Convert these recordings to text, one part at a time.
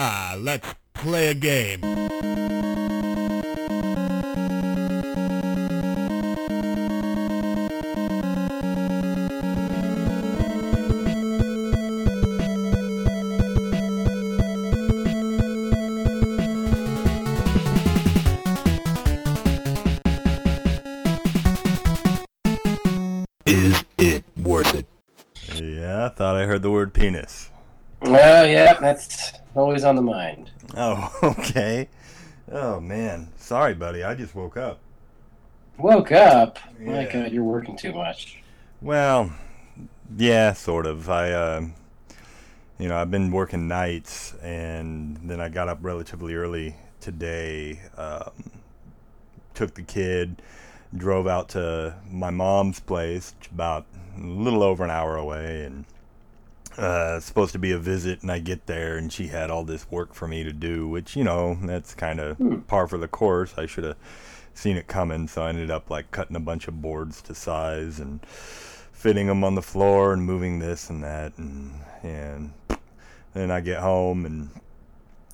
Ah, let's play a game. Is it worth it? Yeah, I thought I heard the word penis. Well, yeah, that's always on the mind. Oh, okay. Oh man, sorry, buddy. I just woke up. Woke up. My God, you're working too much. Well, yeah, sort of. I, uh, you know, I've been working nights, and then I got up relatively early today. Um, took the kid, drove out to my mom's place, about a little over an hour away, and uh, supposed to be a visit, and I get there, and she had all this work for me to do, which you know, that's kind of Hmm. par for the course. I should have seen it coming, so I ended up like cutting a bunch of boards to size and fitting them on the floor and moving this and that, and and then I get home and.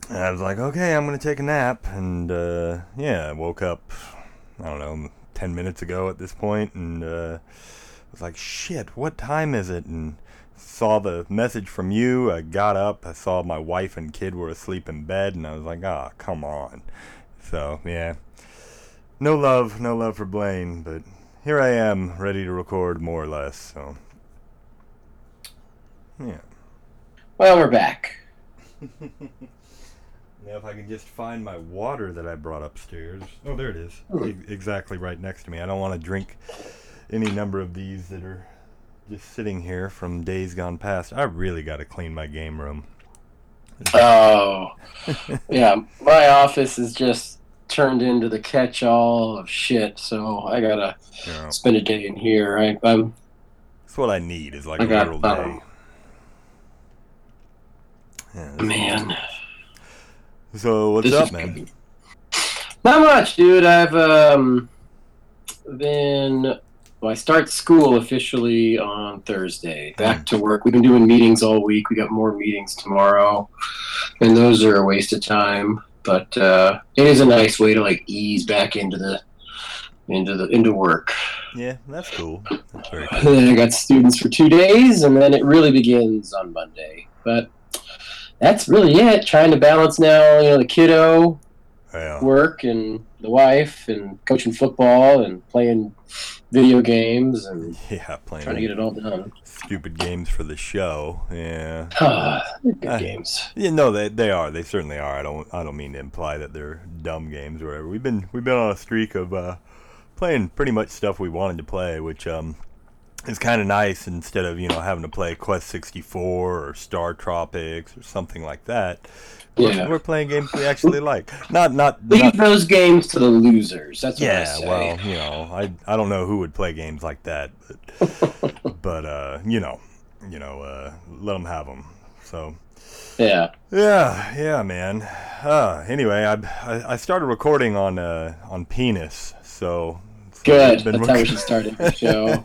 and I was like, okay, I'm gonna take a nap, and uh, yeah, I woke up, I don't know, ten minutes ago at this point, and uh, was like, shit, what time is it? And saw the message from you. I got up. I saw my wife and kid were asleep in bed, and I was like, ah, come on. So yeah, no love, no love for Blaine, but here I am, ready to record more or less. So yeah. Well, we're back. Now, if I can just find my water that I brought upstairs. Oh, there it is. Exactly right next to me. I don't want to drink any number of these that are just sitting here from days gone past. I really got to clean my game room. Oh, yeah. My office is just turned into the catch-all of shit. So I gotta know, spend a day in here. I, I'm that's what I need is like I a got, literal um, day. Yeah, man. So what's This up, man? Not much, dude. I've um been. Well, I start school officially on Thursday. Back to work. We've been doing meetings all week. We got more meetings tomorrow, and those are a waste of time. But uh, it is a nice way to like ease back into the into the into work. Yeah, that's cool. That's cool. And then I got students for two days, and then it really begins on Monday. But that's really it. Trying to balance now, you know, the kiddo Yeah. work and the wife and coaching football and playing video games and Yeah, trying to get it all done. stupid games for the show. Yeah. Good Uh, games. Yeah, no, they they are. They certainly are. I don't I don't mean to imply that they're dumb games or whatever. We've been we've been on a streak of uh, playing pretty much stuff we wanted to play, which um is kind of nice instead of you know having to play Quest 64 or Star Tropics or something like that. We're, we're playing games we actually like. Not not, Leave not those games to the losers. That's what I yeah, well, you know, I I don't know who would play games like that, but but uh, you know, you know, uh, let them have them. So yeah. yeah, yeah, man. Uh, anyway, I, I I started recording on uh on penis, so. so Good. That's how we rec- should start the show.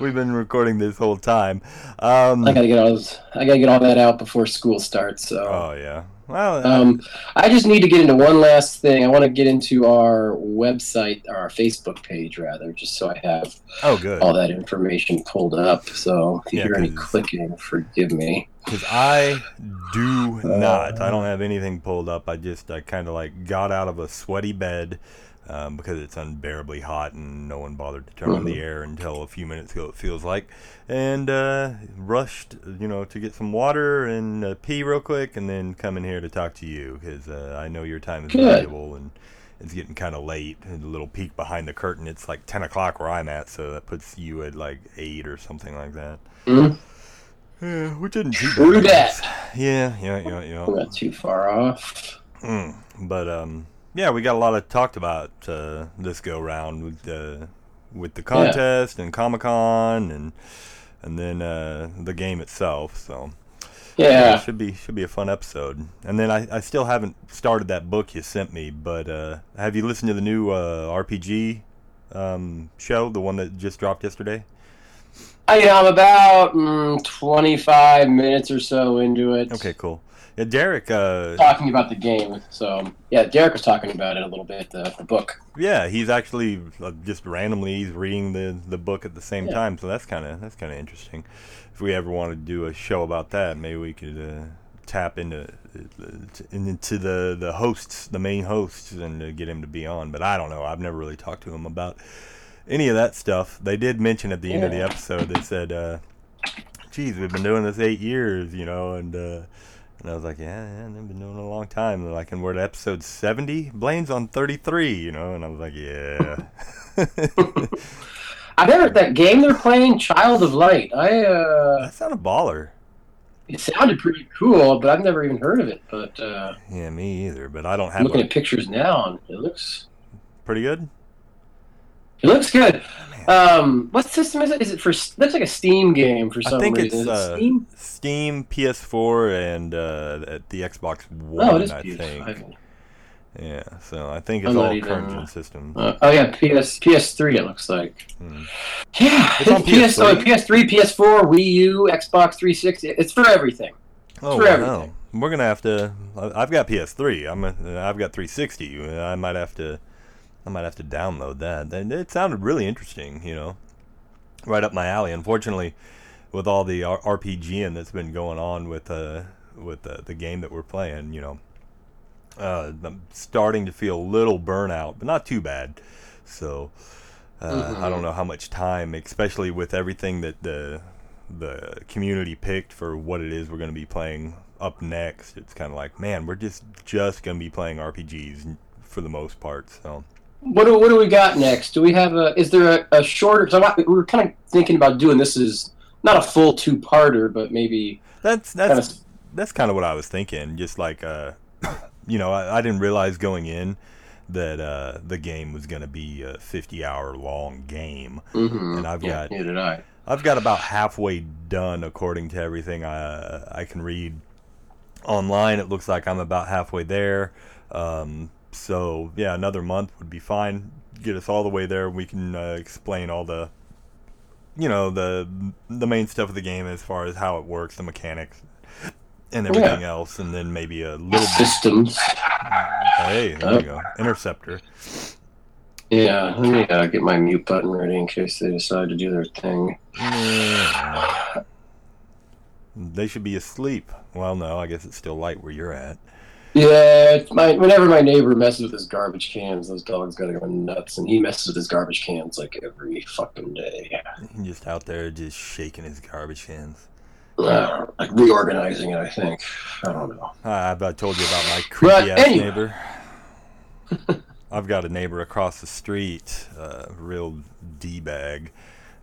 we've been recording this whole time. Um, I gotta get all those, I gotta get all that out before school starts. So oh yeah. Well, Um, I just need to get into one last thing. I want to get into our website, or our Facebook page, rather, just so I have oh good. all that information pulled up. So if you Yeah, hear any clicking, forgive me. Because I do not. Uh. I don't have anything pulled up. I just I kind of like got out of a sweaty bed um, because it's unbearably hot and no one bothered to turn on the air until a few minutes ago. It feels like, and uh, rushed you know to get some water and uh, pee real quick, and then come in here to talk to you because uh, I know your time is Good. valuable and. It's getting kind of late. And a little peek behind the curtain. It's like 10 o'clock where I'm at, so that puts you at like 8 or something like that. Hmm? Yeah, which isn't too True bad. that. Yeah, yeah, yeah, yeah. We're not too far off. Mm, but um, yeah, we got a lot of talked about uh, this go round with the with the contest and Comic Con and and then uh, the game itself. So Yeah. should be should be a fun episode. And then I, I still haven't started that book you sent me, but uh, have you listened to the new uh, RPG um, show, the one that just dropped yesterday? I, I'm about mm, 25 minutes or so into it. Okay, cool. Yeah, Derek. Uh, talking about the game. So yeah, Derek was talking about it a little bit. The, the book. yeah, he's actually just randomly he's reading the the book at the same Yeah. time. So that's kind of that's kind of interesting. If we ever want to do a show about that, maybe we could uh, tap into uh, into the the hosts, the main hosts, and uh, get him to be on. But I don't know. I've never really talked to him about any of that stuff. They did mention at the end of the episode. They said, uh, "Geez, we've been doing this eight years," you know, and. Uh, and I was like, yeah, yeah, they've been doing it a long time. They're like, and we're at episode 70. Blaine's on 33, you know? And I was like, yeah. I never that game they're playing, Child of Light. I uh, that sounded baller. it sounded pretty cool, but I've never even heard of it. But uh, Yeah, me either. But I don't I'm have looking a at pictures now, and it looks pretty good. it looks good. Um, what system is it? Is it for? That's like a Steam game for I some think reason. it's it uh, Steam? Steam, PS4, and uh, the Xbox One, Oh, it is I PS5. think. Yeah, so I think it's all even- current gen systems. Uh, oh yeah, PS PS3. It looks like. Hmm. Yeah, It's on PS, oh, PS3? PS3, PS4, Wii U, Xbox 360. It's for everything. Oh, for wow. everything. We're gonna have to. I- I've got PS3. I'm. A, I've got 360. I might have to. I might have to download that. And it sounded really interesting. You know, right up my alley. Unfortunately, with all the R- RPGing that's been going on with uh with uh, the game that we're playing, you know, uh, I'm starting to feel a little burnout, but not too bad. So. Uh, I don't know how much time, especially with everything that the the community picked for what it is we're going to be playing up next. It's kind of like, man, we're just just going to be playing RPGs for the most part. So What do, what do we got next? Do we have a? Is there a, a shorter? Because we were kind of thinking about doing this as not a full two parter, but maybe that's kind that's of. that's kind of what I was thinking. Just like, uh, you know, I, I didn't realize going in that uh, the game was going to be a 50 hour long game. mhm. and I've yeah, got- Neither did I. I've got about halfway done according to everything I I can read online. It looks like I'm about halfway there. Um, so yeah, another month would be fine. Get us all the way there. We can uh, explain all the, you know, the the main stuff of the game as far as how it works, the mechanics, and everything else, and then maybe a little bit. Hey, there you go. Interceptor. Yeah, let me uh, get my mute button ready in case they decide to do their thing. Yeah. They should be asleep. Well, no, I guess it's still light where you're at. Yeah, my whenever my neighbor messes with his garbage cans, those dogs gotta go nuts, and he messes with his garbage cans like every fucking day. Just out there just shaking his garbage cans. Uh, like reorganizing it, I think. I don't know. I, I told you about my creepy ass anyway. neighbor. I've got a neighbor across the street, uh, real d bag.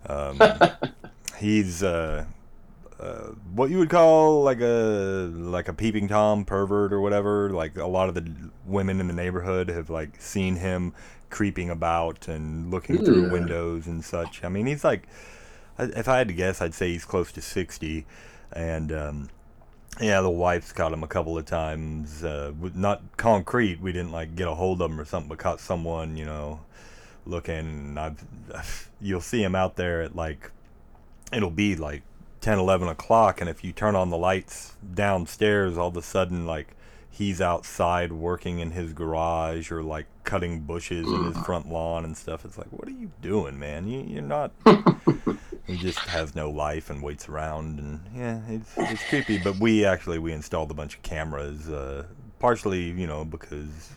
Um, he's uh, uh, what you would call like a like a peeping tom pervert or whatever. Like a lot of the women in the neighborhood have like seen him creeping about and looking through windows and such. I mean, he's like, if I had to guess, I'd say he's close to sixty, and um, yeah, the wife's caught him a couple of times. Uh, not concrete. We didn't like get a hold of him or something, but caught someone, you know, looking. And I've, you'll see him out there at like, it'll be like 10, 11 o'clock, and if you turn on the lights downstairs, all of a sudden, like, he's outside working in his garage or like cutting bushes in his front lawn and stuff. It's like, what are you doing, man? You, you're not. he just has no life and waits around, and yeah, it's it's creepy. But we actually we installed a bunch of cameras, uh, partially you know because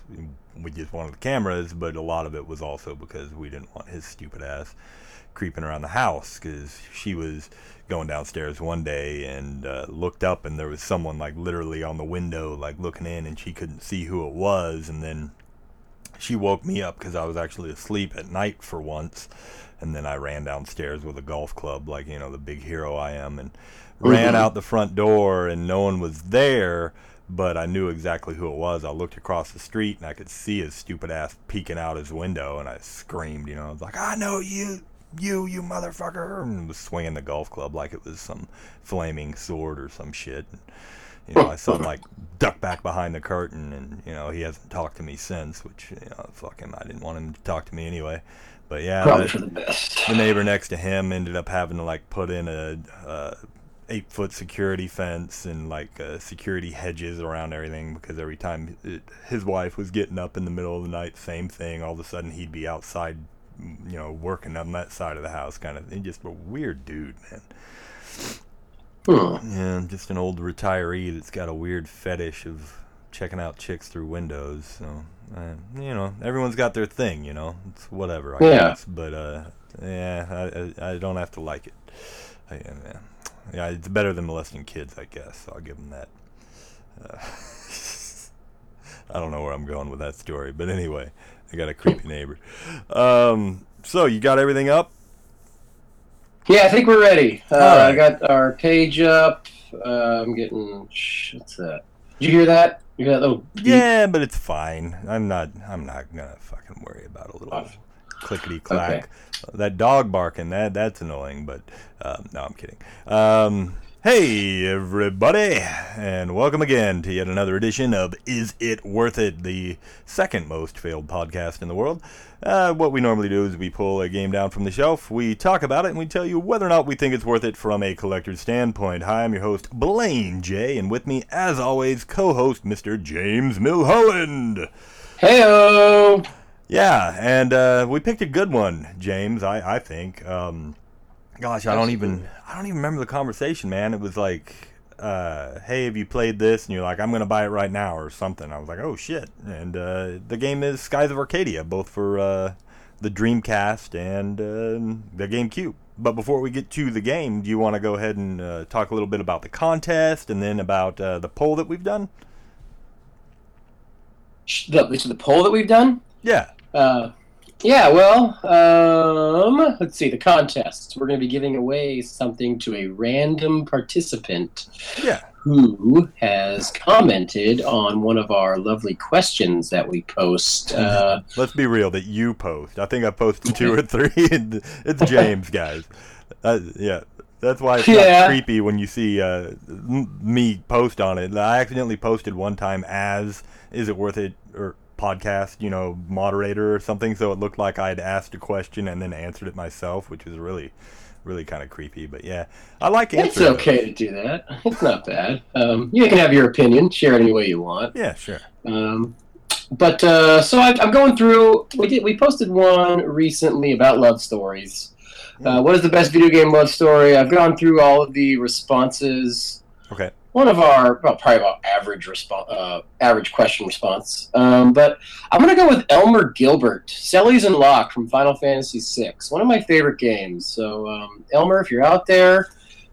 we just wanted the cameras, but a lot of it was also because we didn't want his stupid ass creeping around the house because she was going downstairs one day and uh, looked up and there was someone like literally on the window like looking in and she couldn't see who it was and then she woke me up because I was actually asleep at night for once and then I ran downstairs with a golf club like you know the big hero I am and ran Mhm. out the front door and no one was there but I knew exactly who it was. I looked across the street and I could see his stupid ass peeking out his window and I screamed, you know, I was like, I know you, you, you motherfucker, and was swinging the golf club like it was some flaming sword or some shit. And, you know, I saw him like duck back behind the curtain and, you know, he hasn't talked to me since, which, you know, fuck him. I didn't want him to talk to me anyway. But yeah, Probably that- for the best. the neighbor next to him ended up having to like put in a uh, eight foot security fence and like uh, security hedges around everything because every time it, his wife was getting up in the middle of the night, same thing. All of a sudden he'd be outside, you know, working on that side of the house, kind of. He's just a weird dude, man. Hmm. Yeah, just an old retiree that's got a weird fetish of checking out chicks through windows. So, uh, you know, everyone's got their thing. You know, it's whatever. I Yeah. guess. But uh, yeah, I, I I don't have to like it. I, yeah, yeah, it's better than molesting kids, I guess. So I'll give them that. Uh, I don't know where I'm going with that story, but anyway, I got a creepy neighbor. Um, so you got everything up? Yeah, I think we're ready. Uh, right. I got our page up. Uh, I'm getting. What's that? Did you hear that? You hear that little? beep? Yeah, but it's fine. I'm not. I'm not gonna fucking worry about a little Oh. clickety clack. That dog barking. That that's annoying. But um, no, I'm kidding. Um, hey everybody, and welcome again to yet another edition of Is It Worth It, the second most failed podcast in the world. Uh, what we normally do is we pull a game down from the shelf, we talk about it, and we tell you whether or not we think it's worth it from a collector's standpoint. Hi, I'm your host Blaine J, and with me, as always, co-host Mr. James Milholland. Heyo. Yeah, and uh, we picked a good one, James. I I think. Um, gosh, I don't even I don't even remember the conversation, man. It was like, uh, "Hey, have you played this?" And you're like, "I'm gonna buy it right now" or something. I was like, "Oh shit!" And uh, the game is Skies of Arcadia, both for uh, the Dreamcast and uh, the GameCube. But before we get to the game, do you want to go ahead and uh, talk a little bit about the contest and then about uh, the poll that we've done? The, the poll that we've done. Yeah. Uh, yeah, well, um, let's see, the contest. We're going to be giving away something to a random participant Yeah. who has commented on one of our lovely questions that we post. Uh, Let's be real that you post. I think I posted two or three. And it's James, guys. Uh, yeah, that's why it's Yeah. not creepy when you see uh, m- me post on it. I accidentally posted one time as "Is it worth it?" or podcast, you know, moderator or something. So it looked like I had asked a question and then answered it myself, which was really, really kind of creepy. But yeah, I like it. it's answering. okay to do that. It's not bad. Um, you can have your opinion, share it any way you want. Yeah, sure. Um, but uh, so I, I'm going through. We did. We posted one recently about love stories. Uh, what is the best video game love story? I've gone through all of the responses. Okay. One of our well, probably about average response, uh, average question response. Um, but I'm gonna go with Elmer Gilbert, Celes and Locke from Final Fantasy VI. One of my favorite games. So um, Elmer, if you're out there,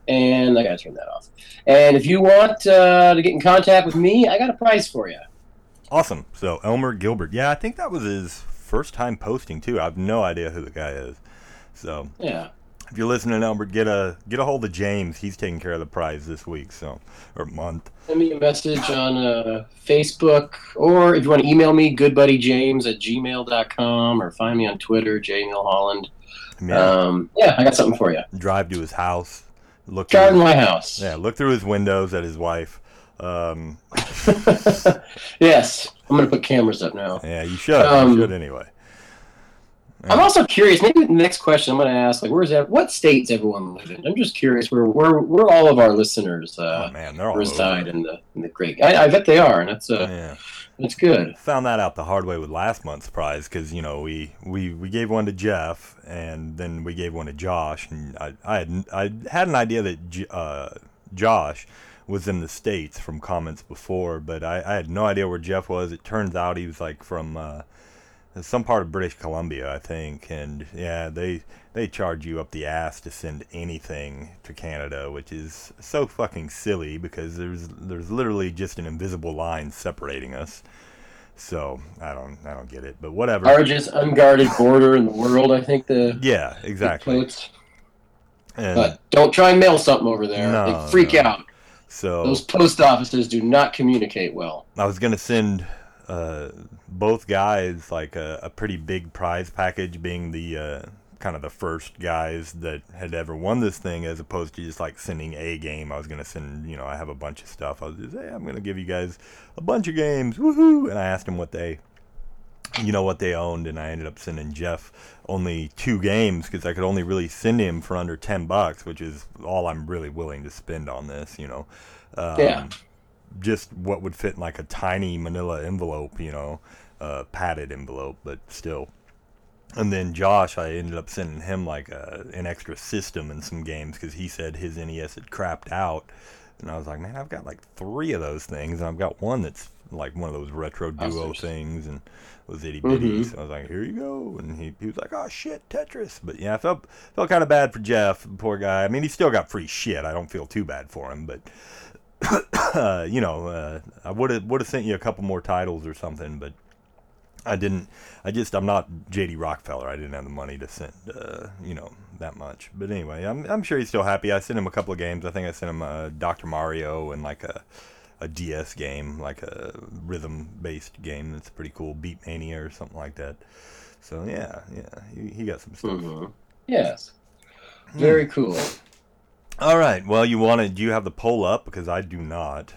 and I gotta turn that off. And if you want uh, to get in contact with me, I got a prize for you. Awesome. So Elmer Gilbert. Yeah, I think that was his first time posting too. I have no idea who the guy is. So Yeah. If you're listening, Albert, get a get a hold of James. He's taking care of the prize this week, so or month. Send me a message on uh, Facebook, or if you want to email me, goodbuddyjames at gmail.com, or find me on Twitter, J. Neil Holland. Yeah, Um, yeah, I got something for you. drive to his house. Look. Drive in Through, my house. yeah, look through his windows at his wife. Um, yes, I'm going to put cameras up now. yeah, you should. Um, you should anyway. I'm also curious. Maybe the next question I'm going to ask, like, where's that? What states everyone live in? I'm just curious where where, where all of our listeners Oh uh, man, they're all reside in the in the great. I, I bet they are, and that's uh, Yeah. that's good. found that out the hard way with last month's prize because you know we, we we gave one to Jeff and then we gave one to Josh and I I had I had an idea that J- uh, Josh was in the states from comments before, but I, I had no idea where Jeff was. It turns out he was like from uh, some part of British Columbia, I think, and yeah, they they charge you up the ass to send anything to Canada, which is so fucking silly because there's there's literally just an invisible line separating us. So I don't I don't get it, but whatever. Largest unguarded border in the world, I think the yeah, exactly. And But don't try and mail something over there. No, they freak no. out. so Those post offices do not communicate well. I was gonna send uh, both guys like a, a pretty big prize package, being the uh, kind of the first guys that had ever won this thing, as opposed to just like sending a game. I was gonna send, you know, I have a bunch of stuff. I was just, hey, I'm gonna give you guys a bunch of games, woohoo! And I asked them what they you know what they owned, and I ended up sending Jeff only two games because I could only really send him for under ten bucks, which is all I'm really willing to spend on this. You know, um, Yeah. just what would fit in like a tiny Manila envelope, you know, uh, padded envelope, but still. And then Josh, I ended up sending him like a, an extra system and some games because he said his NES had crapped out. And I was like, man, I've got like three of those things, and I've got one that's like one of those retro duo things, and those itty bitties. Mhm. So I was like, here you go, and he, he was like, oh shit, Tetris. But yeah, I felt felt kind of bad for Jeff, the poor guy. I mean, he still got free shit. I don't feel too bad for him, but uh, you know, uh, I would have would have sent you a couple more titles or something, but I didn't. I just I'm not JD Rockefeller. I didn't have the money to send uh, you know that much. But anyway, I'm I'm sure he's still happy. I sent him a couple of games. I think I sent him a Dr. Mario and like a a DS game, like a rhythm based game that's pretty cool, Beat Mania or something like that. So yeah, yeah, he, he got some stuff. Mhm. Yes. Very cool. All right. Well, you wanted. Do you have the poll up? Because I do not.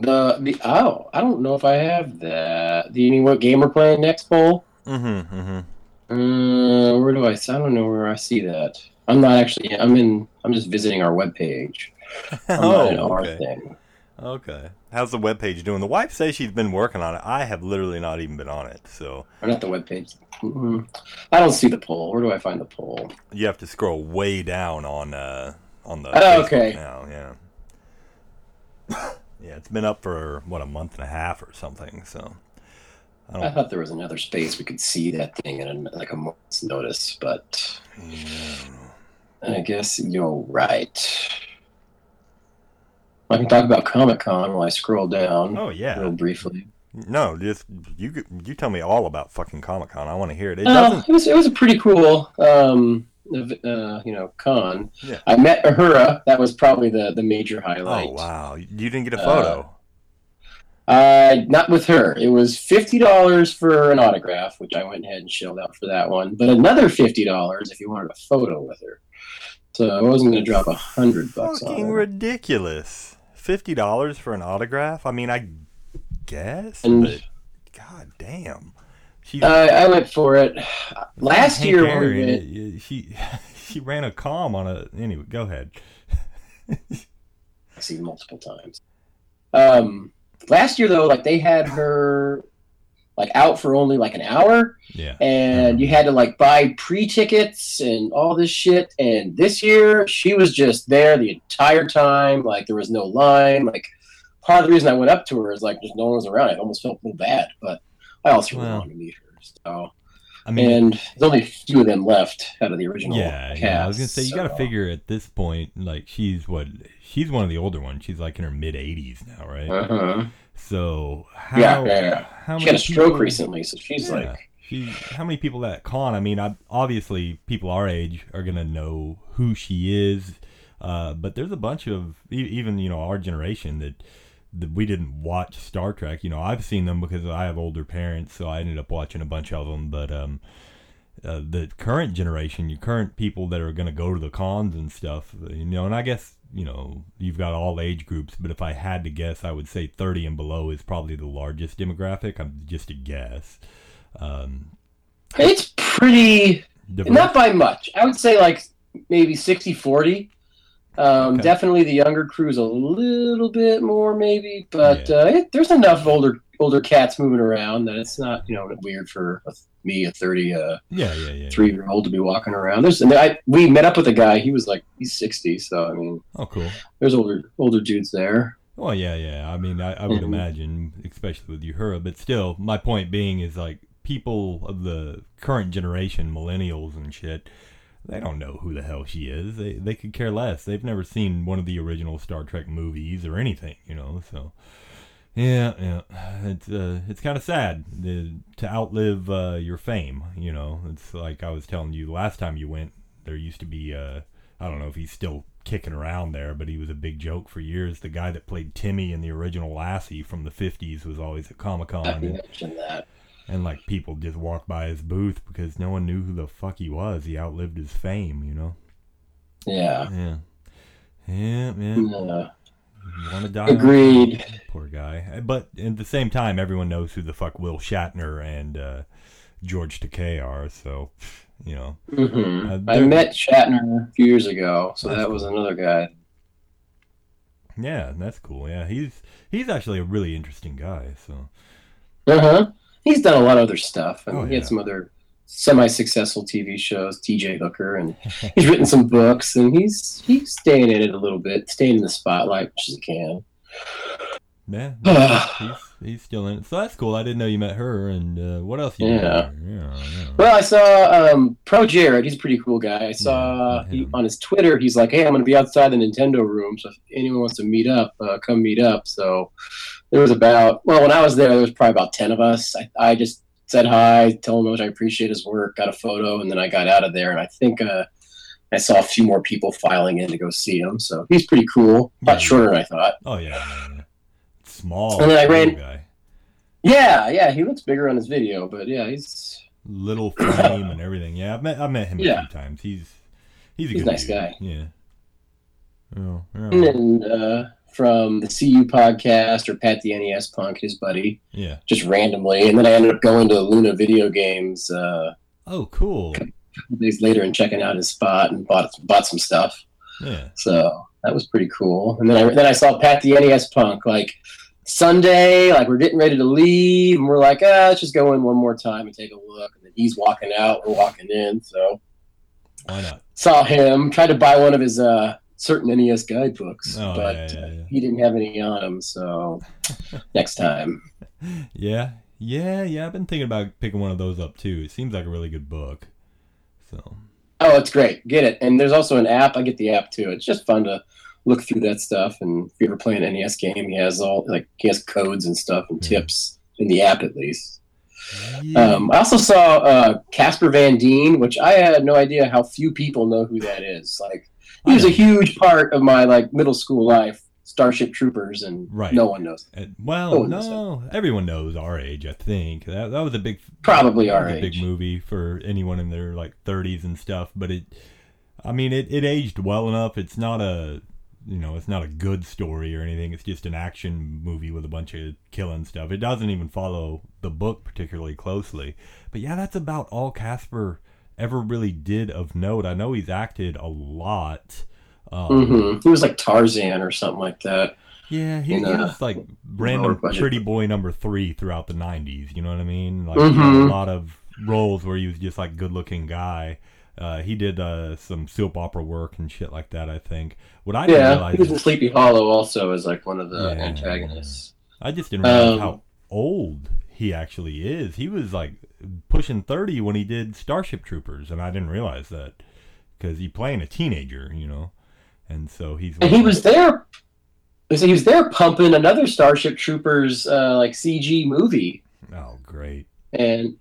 The the oh, I don't know if I have that. Do you mean what game we're playing next, poll? Mm-hmm. Mm-hmm. Uh, where do I? I don't know where I see that. I'm not actually. I'm in. I'm just visiting our webpage. I'm not in our Oh, okay. thing. Okay. How's the webpage doing? The wife says she's been working on it. I have literally not even been on it. So Or not the webpage. Mm-hmm. I don't see the poll. Where do I find the poll? you have to scroll way down on uh on the Oh, okay. now, yeah. yeah, it's been up for what a month and a half or something, so I I thought there was another space we could see that thing in like a month's notice, but yeah. I guess you're right. I can talk about Comic Con while I scroll down Oh real yeah. briefly. No, just you you tell me all about fucking Comic Con. I want to hear it. It Uh, it was it was a pretty cool um, uh, you know con. Yeah. I met Uhura. That was probably the the major highlight. Oh wow. You didn't get a Uh, photo. Uh, not with her. It was fifty dollars for an autograph, which I went ahead and shelled out for that one. But another fifty dollars if you wanted a photo with her. So I wasn't going to drop a hundred bucks Fucking ridiculous. Fifty dollars for an autograph? I mean, I guess, And- but god damn. She's I, I went for it last Hank year. When we went, she she ran a com on a anyway. Go ahead. I see multiple times. Um, last year though, like they had her like out for only like an hour, Yeah. and you had to like buy pre-tickets and all this shit. And this year, she was just there the entire time. Like there was no line. Like part of the reason I went up to her is like just no one was around. I almost felt a little bad, but I also really Well. wanted to meet her. So I mean, and there's only a few of them left out of the original. yeah, cast, yeah. I was gonna say you got to figure at this point, like she's what she's one of the older ones. She's like in her mid 80s now, right? Uh-huh. So how Yeah, yeah, yeah. how She many had a stroke people- recently, so she's Yeah. like, She, how many people at con? I mean, I, obviously, people our age are gonna know who she is, uh, but there's a bunch of even you know our generation that we didn't watch Star Trek. You know, I've seen them because I have older parents, so I ended up watching a bunch of them. But um, uh, the current generation, your current people that are gonna go to the cons and stuff, you know, and I guess you know you've got all age groups, but if I had to guess, I would say 30 and below is probably the largest demographic. I'm just a guess. Um, it's pretty diverse. Not by much. I would say like maybe 60 40. Um, Okay. Definitely the younger crew's a little bit more, maybe, but Yeah. uh, it, there's enough older older cats moving around that it's not you know weird for a, me a 30 uh, yeah, yeah, yeah. three year old to be walking around. There's and I we met up with a guy. He was like he's 60, so I mean Oh, cool. there's older older dudes there. Well, yeah, yeah. I mean, I, I would Mhm. imagine, especially with Uhura, but still, my point being is like people of the current generation, millennials and shit, they don't know who the hell she is. They they could care less. They've never seen one of the original Star Trek movies or anything, you know. So, yeah, yeah, it's uh, it's kind of sad uh, to outlive uh, your fame. You know, it's like I was telling you last time you went. There used to be uh, I don't know if he's still kicking around there, but he was a big joke for years. The guy that played Timmy in the original Lassie from the '50s was always at Comic Con, I mentioned that. And like people just walked by his booth because no one knew who the fuck he was. He outlived his fame, you know. Yeah. Yeah, yeah, man. Uh, Want to die? on- Agreed. Poor guy. But at the same time, everyone knows who the fuck Will Shatner and uh, George Takei are. So, you know. hmm Uh, I met Shatner a few years ago, so that was another guy. Yeah, that's cool. Yeah, he's he's actually a really interesting guy. So. Uh huh. He's done a lot of other stuff. I mean, Oh, he had some other semi-successful TV shows, T.J. Hooker, and he's written some books, and he's he's staying in it a little bit, staying in the spotlight, which he can. Yeah, he's still in it. So that's cool. I didn't know you met her. And uh, what else you Yeah. Yeah, yeah. I saw um, Pro Jared. He's a pretty cool guy. I saw Yeah, he, on his Twitter. He's like, "Hey, I'm going to be outside the Nintendo room, so if anyone wants to meet up, uh, come meet up." So there was about well, when I was there, there was probably about ten of us. I, I just said hi, told him how much I appreciate his work, got a photo, and then I got out of there. And I think uh, I saw a few more people filing in to go see him. So he's pretty cool. A lot shorter than I thought. Oh yeah. Small. And then I ran- guy. Yeah, yeah, he looks bigger on his video, but yeah, he's little frame and everything. Yeah, I've met I've met him a few times. He's he's a He's good nice dude. guy. Yeah. Oh, and yeah. then uh, from the CU podcast or Pat the NES Punk, his buddy. yeah. just randomly. And then I ended up going to Luna Video Games uh, Oh, cool. a couple days later and checking out his spot and bought bought some stuff. Yeah. So that was pretty cool. And then I then I saw Pat the NES Punk like Sunday, like we're getting ready to leave, and we're like, ah, let's just go in one more time and take a look. And then he's walking out, we're walking in. So Why not? saw him, tried to buy one of his uh, certain NES guidebooks, Oh, but yeah, yeah, yeah. he didn't have any on him. So next time. Yeah. Yeah, yeah. I've been thinking about picking one of those up too. It seems like a really good book. So. Oh, it's great. Get it. And there's also an app. I get the app too. It's just fun to look through that stuff. And if you ever play an NES game, he has all like he has codes and stuff and tips in the app at least. Yeah. Um, I also saw uh, Casper Van Dien, which I had no idea how few people know who that is. Like he was a huge part of my like middle school life. Starship Troopers, and Right. no one knows. Uh, well, no, everyone knows our age. I think that that was a big, Probably our age. big movie for anyone in their like 30s and stuff. But it, I mean, it, it aged well enough. It's not a, you know, it's not a good story or anything. It's just an action movie with a bunch of killing stuff. It doesn't even follow the book particularly closely. But yeah, that's about all Casper ever really did of note. I know he's acted a lot. Um, hmm He was like Tarzan or something like that. yeah, he, in, he uh, was like random pretty boy number three throughout the '90s. You know what I mean? Like Mhm. he had a lot of roles where he was just like good-looking guy. Uh, he did uh, some soap opera work and shit like that. I think. What I didn't Yeah, realize, he was in is- Sleepy Hollow also as like one of the Yeah. antagonists. I just didn't realize um, how old he actually is. He was like pushing 30 when he did Starship Troopers, and I didn't realize that because he's playing a teenager, you know, and so he's. And he was there. He was there pumping another Starship Troopers uh, like CG movie, Oh, great! and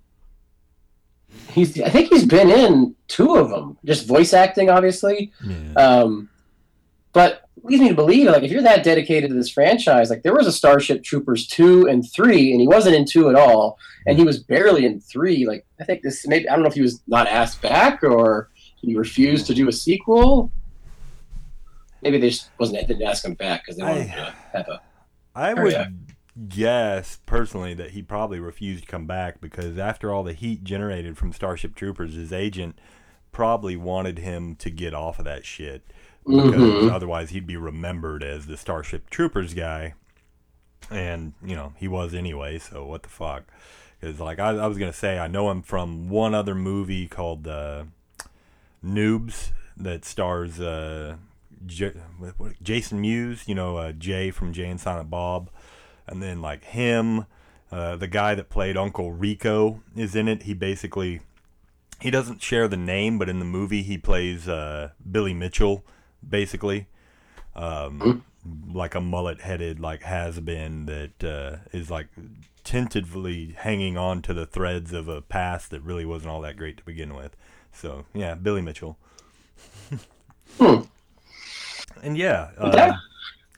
he's. I think he's been in two of them, just voice acting, obviously. Yeah. Um, but leads me to believe, like, if you're that dedicated to this franchise, like, there was a Starship Troopers two and three, and he wasn't in two at all, and he was barely in three. Like, I think this maybe I don't know if he was not asked back or he refused to do a sequel. Maybe they just wasn't didn't ask him back because they wanted I- to have a. I would. Guess personally that he probably refused to come back because after all the heat generated from Starship Troopers, his agent probably wanted him to get off of that shit because Mhm. otherwise he'd be remembered as the Starship Troopers guy, and you know he was anyway. So what the fuck? Because like I, I was gonna say, I know him from one other movie called uh, Noobz that stars uh, J- Jason Mewes, you know uh, Jay from Jay and Silent Bob, and then like him, uh, the guy that played Uncle Rico is in it. He basically he doesn't share the name, but in the movie he plays uh, Billy Mitchell, basically, um, like a mullet-headed like has-been that uh, is like tentatively hanging on to the threads of a past that really wasn't all that great to begin with. So yeah, Billy Mitchell. Hmm. And yeah, uh, Yeah.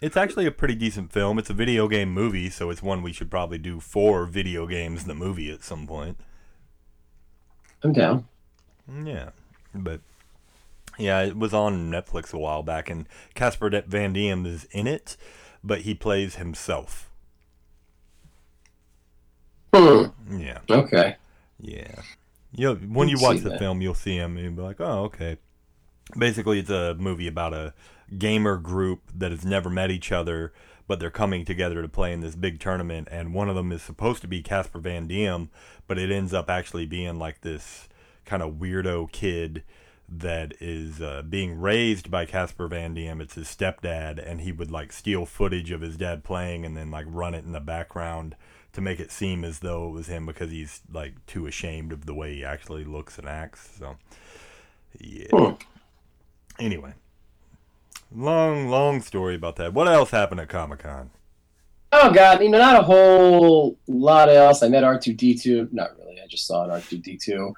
It's actually a pretty decent film. It's a video game movie, so it's one we should probably do for video games, in the movie, at some point. I'm down. Yeah, but yeah, it was on Netflix a while back, and Casper Van Dien is in it. but he plays himself. Hmm. Yeah, Okay. yeah. You when you watch the that. film, you'll see him and you'll be like, "Oh, okay." Basically, it's a movie about a gamer group that has never met each other, but they're coming together to play in this big tournament. And one of them is supposed to be Casper Van Dien, but it ends up actually being like this kind of weirdo kid that is uh, being raised by Casper Van Dien. It's his stepdad, and he would like steal footage of his dad playing and then like run it in the background to make it seem as though it was him because he's like too ashamed of the way he actually looks and acts. So, yeah. Hmm. Anyway, long, long story about that. What else happened at Comic Con? Oh god, you know, not a whole lot else. I met R two D two. Not really. I just saw an R two D two.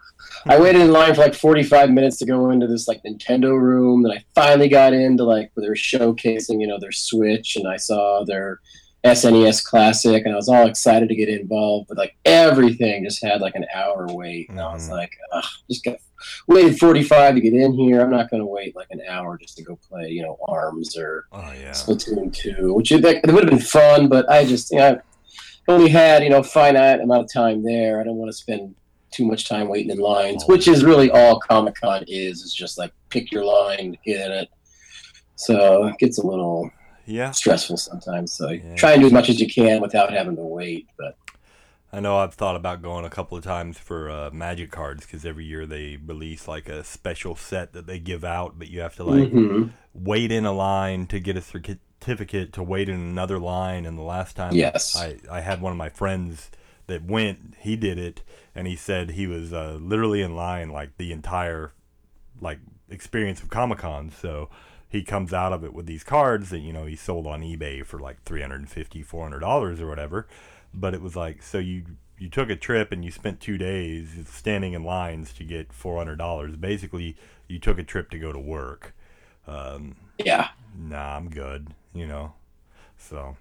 I waited in line for like forty five minutes to go into this like Nintendo room. Then I finally got into like where they were showcasing, you know, their Switch, and I saw their SNES Classic, and I was all excited to get involved. But like everything just had like an hour wait, and I was Mhm. like, Ugh, just got waited forty five to get in here. I'm not going to wait like an hour just to go play, you know, Arms or Oh yeah, Splatoon 2, which it, it would have been fun, but I just, you know, I only had, you know, finite amount of time there. I don't want to spend too much time waiting in lines, oh. which is really all Comic Con is, is just like pick your line, get in it. So it gets a little yeah. stressful sometimes. So Yeah. try and do as much as you can without having to wait. But I know I've thought about going a couple of times for uh, Magic cards because every year they release like a special set that they give out, but you have to like Mhm. wait in a line to get a certificate to wait in another line. And the last time Yes. I, I had one of my friends that went, he did it, and he said he was uh, literally in line like the entire like experience of Comic Con. So he comes out of it with these cards that you know he sold on eBay for like 350 400 dollars or whatever. But it was like so you you took a trip and you spent two days standing in lines to get four hundred dollars. Basically, you took a trip to go to work. Um, yeah. nah, I'm good, you know. So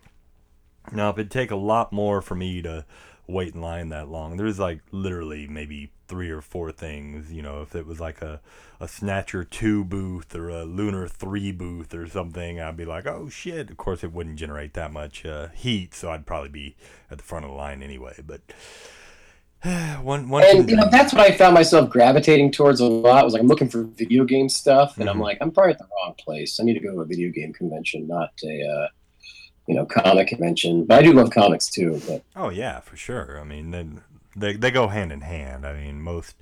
now if it'd take a lot more for me to wait in line that long, there's like literally maybe three or four things, you know, if it was like a, a Snatcher 2 booth or a Lunar 3 booth or something, I'd be like, oh shit. Of course, it wouldn't generate that much uh, heat, so I'd probably be at the front of the line anyway. But one, one And you know that's what I found myself gravitating towards a lot. Was like I'm looking for video game stuff, and I'm Mhm. like I'm probably at the wrong place. I need to go to a video game convention, not a uh, you know comic convention. But I do love comics too. But Oh yeah, for sure. I mean, they they they go hand in hand. I mean, most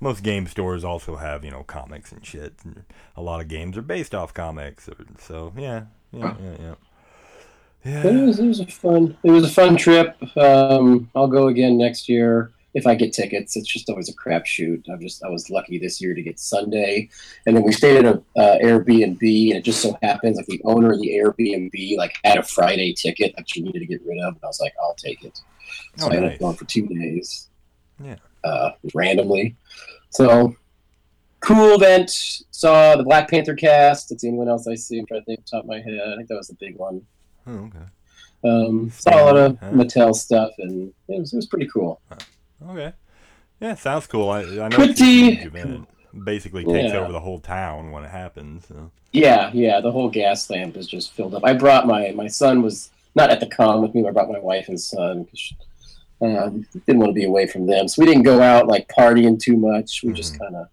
most game stores also have you know comics and shit. And a lot of games are based off comics. or- So yeah, yeah, yeah, yeah. but it was it was a fun it was a fun trip. Um, I'll go again next year if I get tickets. It's just always a crapshoot. I just I was lucky this year to get Sunday, and then we stayed at a uh, Airbnb, and it just so happens like the owner of the Airbnb like had a Friday ticket that she needed to get rid of, and I was like, I'll take it. So Oh, I ended nice. up going for two days. Yeah. Uh, randomly. So cool event. Saw the Black Panther cast. That's anyone else I see. I'm trying to think off the top of my head. I think that was the big one. Oh, okay. Um, saw a lot of Huh? Mattel stuff, and it was, it was pretty cool. Okay. Yeah, sounds cool. I, I know Pretty event. Basically takes Yeah. over the whole town when it happens. So. Yeah, yeah. The whole gas lamp is just filled up. I brought my my son was not at the con with me. but I brought my wife and son because um, didn't want to be away from them. So we didn't go out like partying too much. We just kind of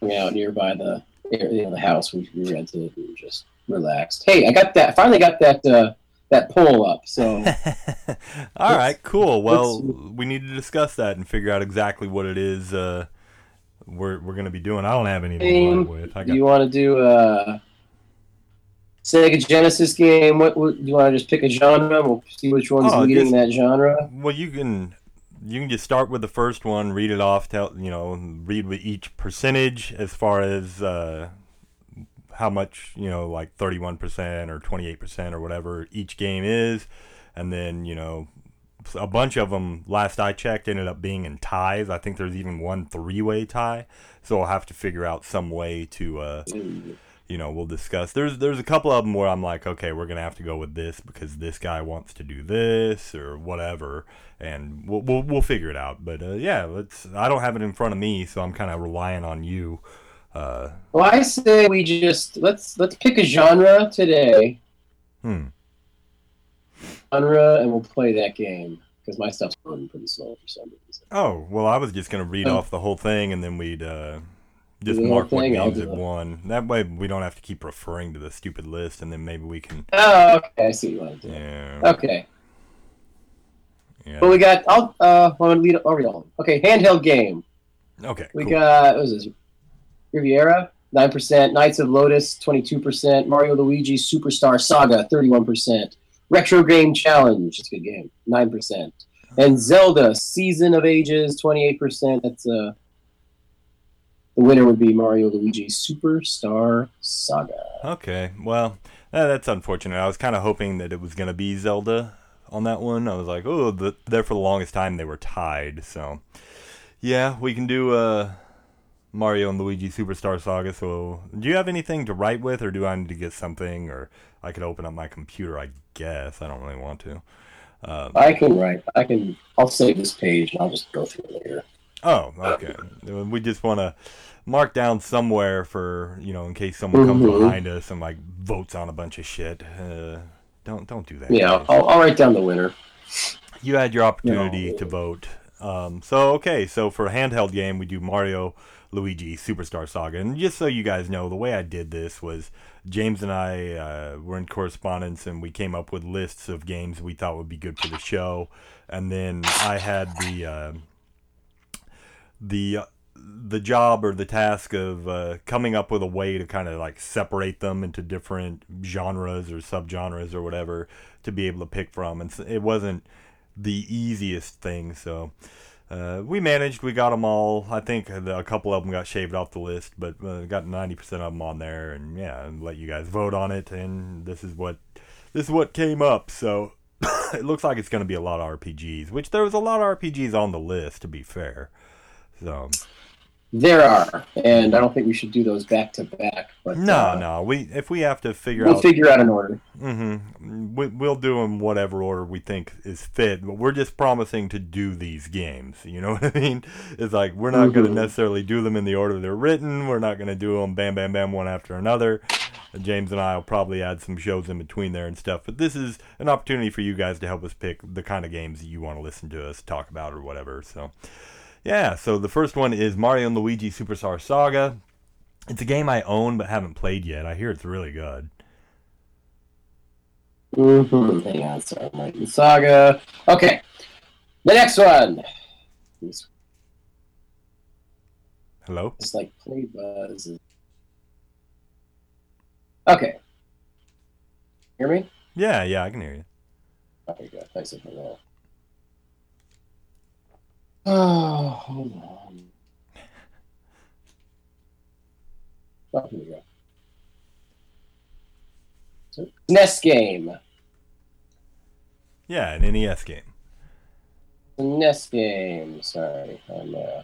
hung out nearby the you know the house we, we rented and just relaxed. Hey, I got that. Finally got that uh, that poll up. So All right, cool. Well, we need to discuss that and figure out exactly what it is uh, we're we're gonna be doing. I don't have anything with. I do got you want to do a Sega Genesis game? What, what do you want to just pick a genre? We'll see which one's Oh, leading that genre. Well, you can you can just start with the first one, read it off, tell you know, read with each percentage as far as uh, how much you know, like thirty one percent or twenty eight percent or whatever each game is, and then you know. A bunch of them, last I checked, ended up being in ties. I think there's even one three-way tie, so I'll have to figure out some way to uh, you know we'll discuss there's there's a couple of them where i'm like okay we're gonna have to go with this because this guy wants to do this or whatever and we'll we'll, we'll figure it out but uh, yeah let's i don't have it in front of me so i'm kind of relying on you uh Well, I say we just let's let's pick a genre today. hmm genre, and we'll play that game because my stuff's running pretty slow for some reason. Oh well, I was just gonna read Oh. off the whole thing, and then we'd uh, just Do the whole mark what games it won. That way, we don't have to keep referring to the stupid list, and then maybe we can. Oh, okay. I see what you want to do. Yeah. Okay. yeah. Well, we got. I'll. Uh, I'll lead. I'll read all of them. Okay, handheld game. Okay. We cool. got. What was this? Riviera, nine percent. Knights of Lotus, twenty-two percent. Mario Luigi Superstar Saga, thirty-one percent. Retro Game Challenge, it's a good game, nine percent. And Zelda Season of Ages, twenty-eight percent. That's uh. The winner would be Mario Luigi Superstar Saga. Okay. Well, that's unfortunate. I was kind of hoping that it was gonna be Zelda on that one. I was like, oh, the, there for the longest time they were tied. So, yeah, we can do uh, Mario and Luigi Superstar Saga. So, do you have anything to write with, or do I need to get something, or I could open up my computer? I guess I don't really want to. Um, I can write. I can. I'll save this page and I'll just go through it later. Oh, okay. We just want to mark down somewhere for you know in case someone comes Mhm. behind us and like votes on a bunch of shit. Uh, don't don't do that. Yeah. I'll, I'll write down the winner. You had your opportunity No. to vote. Um, so okay, so for a handheld game, we do Mario, Luigi, Superstar Saga, and just so you guys know, the way I did this was James and I uh, were in correspondence, and we came up with lists of games we thought would be good for the show, and then I had the uh, the the job or the task of uh, coming up with a way to kind of like separate them into different genres or subgenres or whatever to be able to pick from, and it wasn't the easiest thing. So uh, we managed. We got them all. I think a couple of them got shaved off the list, but uh, got ninety percent of them on there, and yeah, and let you guys vote on it. And this is what this is what came up. So it looks like it's going to be a lot of RPGs, which there was a lot of RPGs on the list. To be fair, so There are, and I don't think we should do those back to back. But no, uh, no. We if we have to figure we'll out figure out an order. Mm-hmm. We, we'll do them whatever order we think is fit, but we're just promising to do these games. You know what I mean? It's like we're not going to necessarily do them in the order they're written. We're not going to do them bam, bam, bam, one after another. James and I will probably add some shows in between there and stuff. But this is an opportunity for you guys to help us pick the kind of games that you want to listen to us talk about or whatever. So, yeah. So the first one is Mario and Luigi Superstar Saga. It's a game I own but haven't played yet. I hear it's really good. Mm-hmm. Hang on, sorry, I'm Saga. Okay, the next one. Hello. it's like play buzz. Okay. Hear me? Yeah, yeah, I can hear you. Okay, good. Thanks for that. Oh, hold on. Oh, here we go. NES game. Yeah, an NES game. NES game. Sorry. I'm, uh...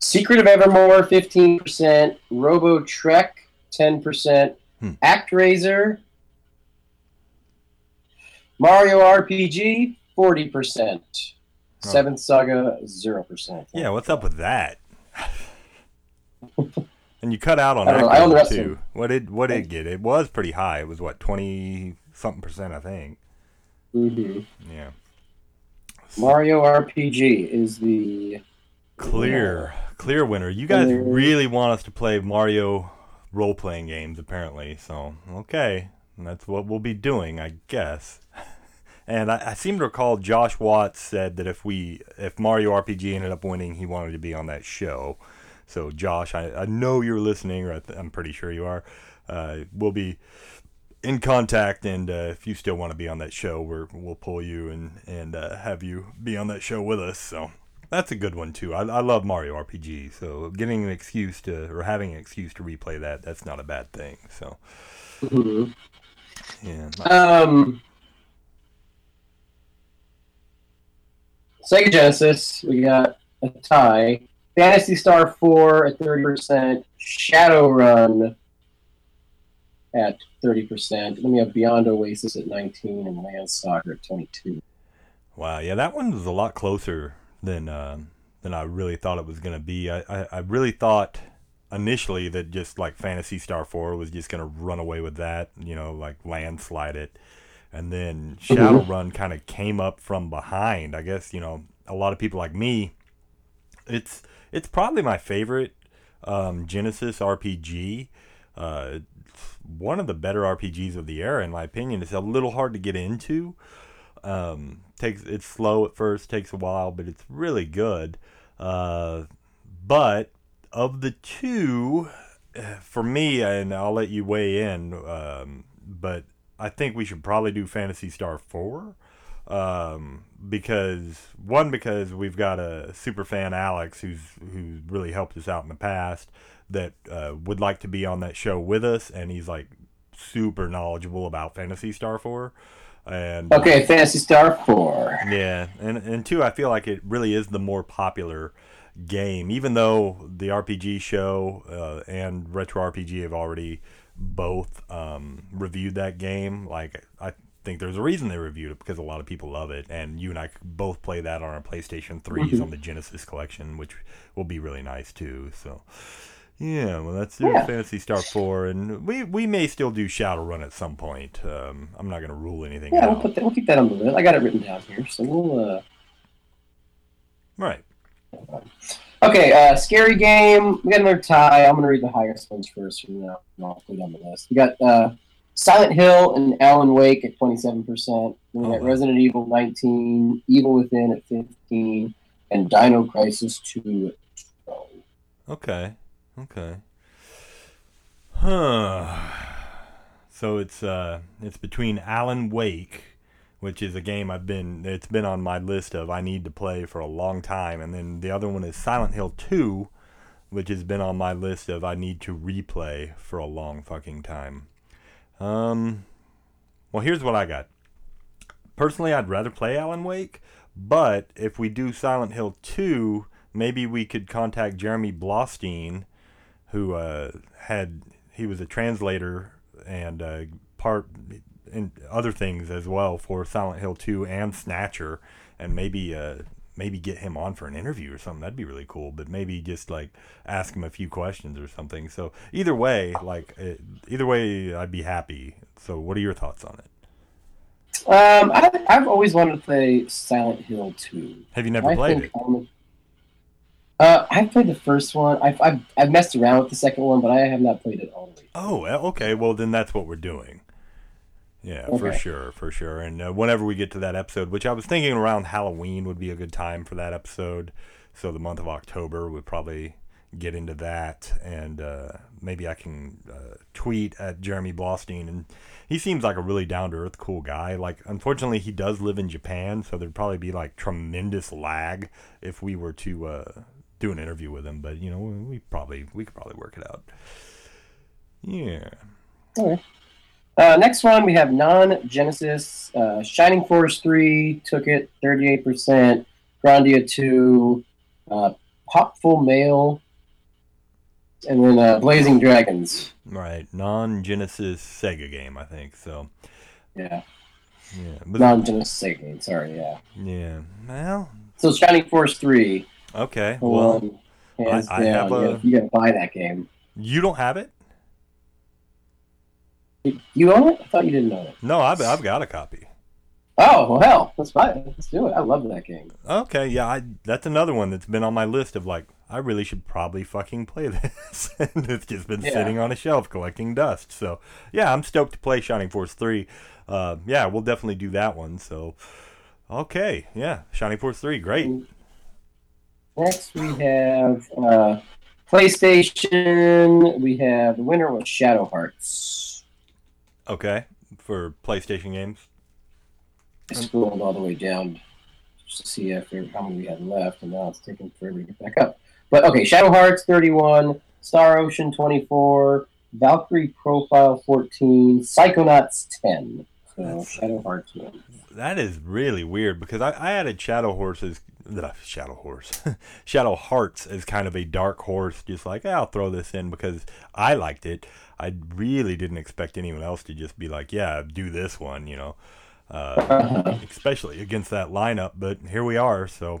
Secret of Evermore, 15%. Robotrek, 10%. Hmm. ActRaiser. Mario RPG, 40%. Oh. Seventh Saga, 0%. Yeah, what's up with that? and you cut out on I don't know, I own the Activision rest of too. What did what did it get? It was pretty high. It was what twenty something percent, I think. hmm Yeah, Mario RPG is the. clear, clear winner. You guys Clear. really want us to play Mario role playing games, apparently. So okay, and that's what we'll be doing, I guess. And I, I seem to recall Josh Watts said that if we if Mario RPG ended up winning, he wanted to be on that show. So Josh, I, I know you're listening, or I th- I'm pretty sure you are. Uh, we'll be in contact, and uh, if you still want to be on that show, we're, we'll pull you and and uh, have you be on that show with us. So that's a good one too. I, I love Mario RPG, so getting an excuse to or having an excuse to replay that that's not a bad thing. So Mhm. yeah, Um. Sega Genesis, we got a tie. Phantasy Star 4 at 30%. Shadowrun at 30%. Then we have Beyond Oasis at 19 and Landstalker at 22. Wow, yeah, that one was a lot closer than uh, than I really thought it was gonna be. I, I, I really thought initially that just like Phantasy Star Four was just gonna run away with that, you know, like landslide it. And then Shadowrun kind of came up from behind. I guess you know a lot of people like me. It's it's probably my favorite um, Genesis RPG. Uh, one of the better RPGs of the era, in my opinion. It's a little hard to get into. Um, takes it's slow at first, takes a while, but it's really good. Uh, but of the two, for me, and I'll let you weigh in, um, but I think we should probably do Phantasy Star 4. Um, because one, because we've got a super fan Alex who's who's really helped us out in the past that uh, would like to be on that show with us, and he's like super knowledgeable about Phantasy Star 4. And Okay, Phantasy Star 4. yeah, and and two, I feel like it really is the more popular game, even though the RPG show uh, and Retro RPG have already both um, reviewed that game. Like I think there's a reason they reviewed it because a lot of people love it, and you and I could both play that on our PlayStation 3s Mhm. on the Genesis collection, which will be really nice too. So. Yeah, well, do Yeah. Phantasy Star 4, and we, we may still do Shadowrun at some point. Um, I'm not going to rule anything Yeah, we'll out. put that, we'll keep that on the list. I got it written down here, so we'll. Uh... Right. Okay, uh, scary game. We got another tie. I'm gonna read the highest ones first from now. and I'll put it on the list. We got uh, Silent Hill and Alan Wake at 27 percent. We Oh, got wow. Resident Evil 19, Evil Within at 15, and Dino Crisis 2 at 12. Okay. Okay. Huh. So it's uh it's between Alan Wake, which is a game I've been it's been on my list of I need to play for a long time, and then the other one is Silent Hill 2, which has been on my list of I need to replay for a long fucking time. Um well here's what I got. Personally I'd rather play Alan Wake, but if we do Silent Hill 2, maybe we could contact Jeremy Blaustein, who uh, had he was a translator and uh, part in other things as well for Silent Hill 2 and Snatcher, and maybe uh, maybe get him on for an interview or something. That'd be really cool. But maybe just like ask him a few questions or something. So either way, like uh, either way, I'd be happy. So what are your thoughts on it? Um, I, I've always wanted to play Silent Hill 2. Have you never I played it? I'm- Uh, I've played the first one. I've, I've, I've messed around with the second one, but I have not played it all the way. Oh, okay. Well, then that's what we're doing. Yeah, for sure, for sure. And uh, whenever we get to that episode, which I was thinking around Halloween would be a good time for that episode. So the month of October would probably get into that, and uh, maybe I can uh, tweet at Jeremy Blaustein. And he seems like a really down to earth, cool guy. Like, unfortunately, he does live in Japan, so there'd probably be like tremendous lag if we were to uh, do an interview with him. But you know, we probably we could probably work it out. Yeah. Uh, next one, we have non-Genesis. Uh, Shining Force 3 took it 38%. Grandia 2. Uh, Popful Mail. And then uh, Blazing Dragons. Right, non-Genesis Sega game, I think. So, Yeah, yeah, non-Genesis Sega game. Sorry, yeah. yeah. Well, So Shining Force 3. okay. Well, one, I- I have a- you gotta buy that game. you don't have it? You own it? I thought you didn't own it. No, I've I've got a copy. Oh well, hell, let's buy it. Let's do it. I love that game. Okay, yeah, I, that's another one that's been on my list of like I really should probably fucking play this, and it's just been Yeah. sitting on a shelf collecting dust. So, yeah, I'm stoked to play Shining Force three. Uh, yeah, we'll definitely do that one. So, okay, yeah, Shining Force three, great. Next, we have uh, PlayStation. We have the winner was Shadow Hearts. Okay, for PlayStation games. I scrolled all the way down just to see after how many we had left, and now it's taking forever to get back up. But okay, Shadow Hearts 31, Star Ocean 24, Valkyrie Profile 14, Psychonauts 10. That's- Shadow wins. That is really weird because I, I added Shadow Horse as uh, Shadow Horse, Shadow Hearts is kind of a dark horse. Just like "Eh, I'll throw this in because I liked it. I really didn't expect anyone else to just be like, yeah, do this one, you know, uh, especially against that lineup. But here we are. So,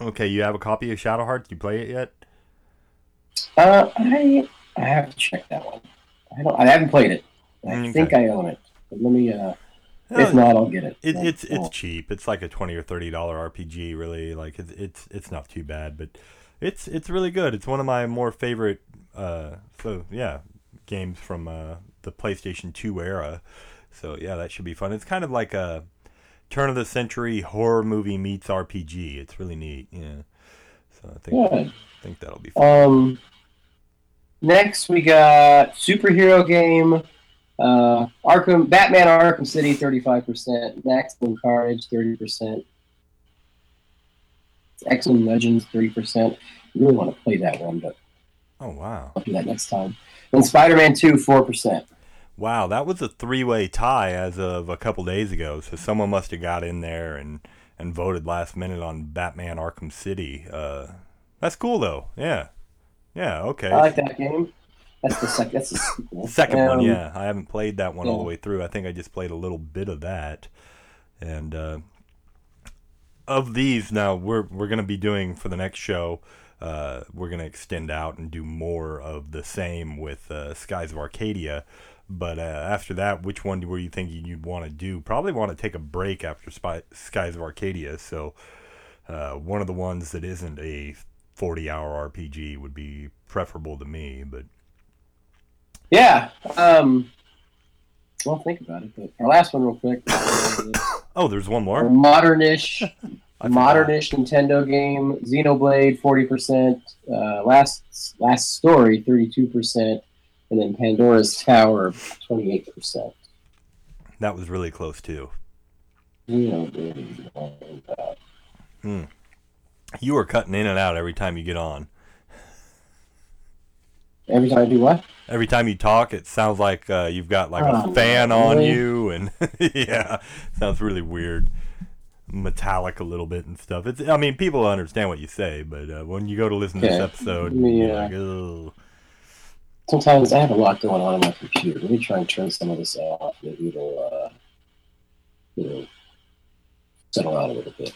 okay, you have a copy of Shadow Hearts. Do you play it yet? Uh, I I have to check that one. I don't. I haven't played it. I Okay. think I own it. But let me. Uh, If not, I'll get it. It, it's it's cheap. It's like a twenty or thirty dollar RPG. Really, like it's it's it's not too bad, but it's it's really good. It's one of my more favorite. Uh, so yeah, games from uh, the PlayStation Two era. So yeah, that should be fun. It's kind of like a turn of the century horror movie meets RPG. It's really neat. Yeah. So I think Good. I think that'll be fun. Um, next we got superhero game. Uh, Arkham, Batman Arkham City, thirty-five percent. Maximum Carnage, thirty percent. X Men Legends, thirty percent. Really want to play that one, but Oh wow. I'll do that next time. And Spider-Man Two, four percent. Wow, that was a three-way tie as of a couple days ago. So someone must have got in there and and voted last minute on Batman Arkham City. Uh, that's cool though. Yeah, yeah. Okay. I like that game. That's the second. That's the sequel. Second one, Um, yeah. I haven't played that one all the way through. I think I just played a little bit of that. And uh, of these, now we're we're gonna be doing for the next show. Uh, we're gonna extend out and do more of the same with uh, Skies of Arcadia. But uh, after that, which one were you thinking you'd want to do? Probably want to take a break after Spy- Skies of Arcadia. So uh, one of the ones that isn't a 40-hour RPG would be preferable to me. But Yeah. Um. Well, think about it. But our last one, real quick. oh, there's one more. modernish, modernish Nintendo game. Xenoblade, forty percent. Uh, last last story, thirty-two percent, and then Pandora's Tower, twenty-eight percent. That was really close too. Xenoblade. and, uh, You are cutting in and out every time you get on. Every time I do what? Every time you talk, it sounds like uh, you've got like Oh, a fan on really? you, and yeah, sounds really weird, metallic a little bit and stuff. It's, I mean, people understand what you say, but uh, when you go to listen to this Okay. episode, you're Yeah. like, oh, Sometimes I have a lot going on in my computer. Let me try and turn some of this off. Maybe it'll, uh, you know, settle out a little bit.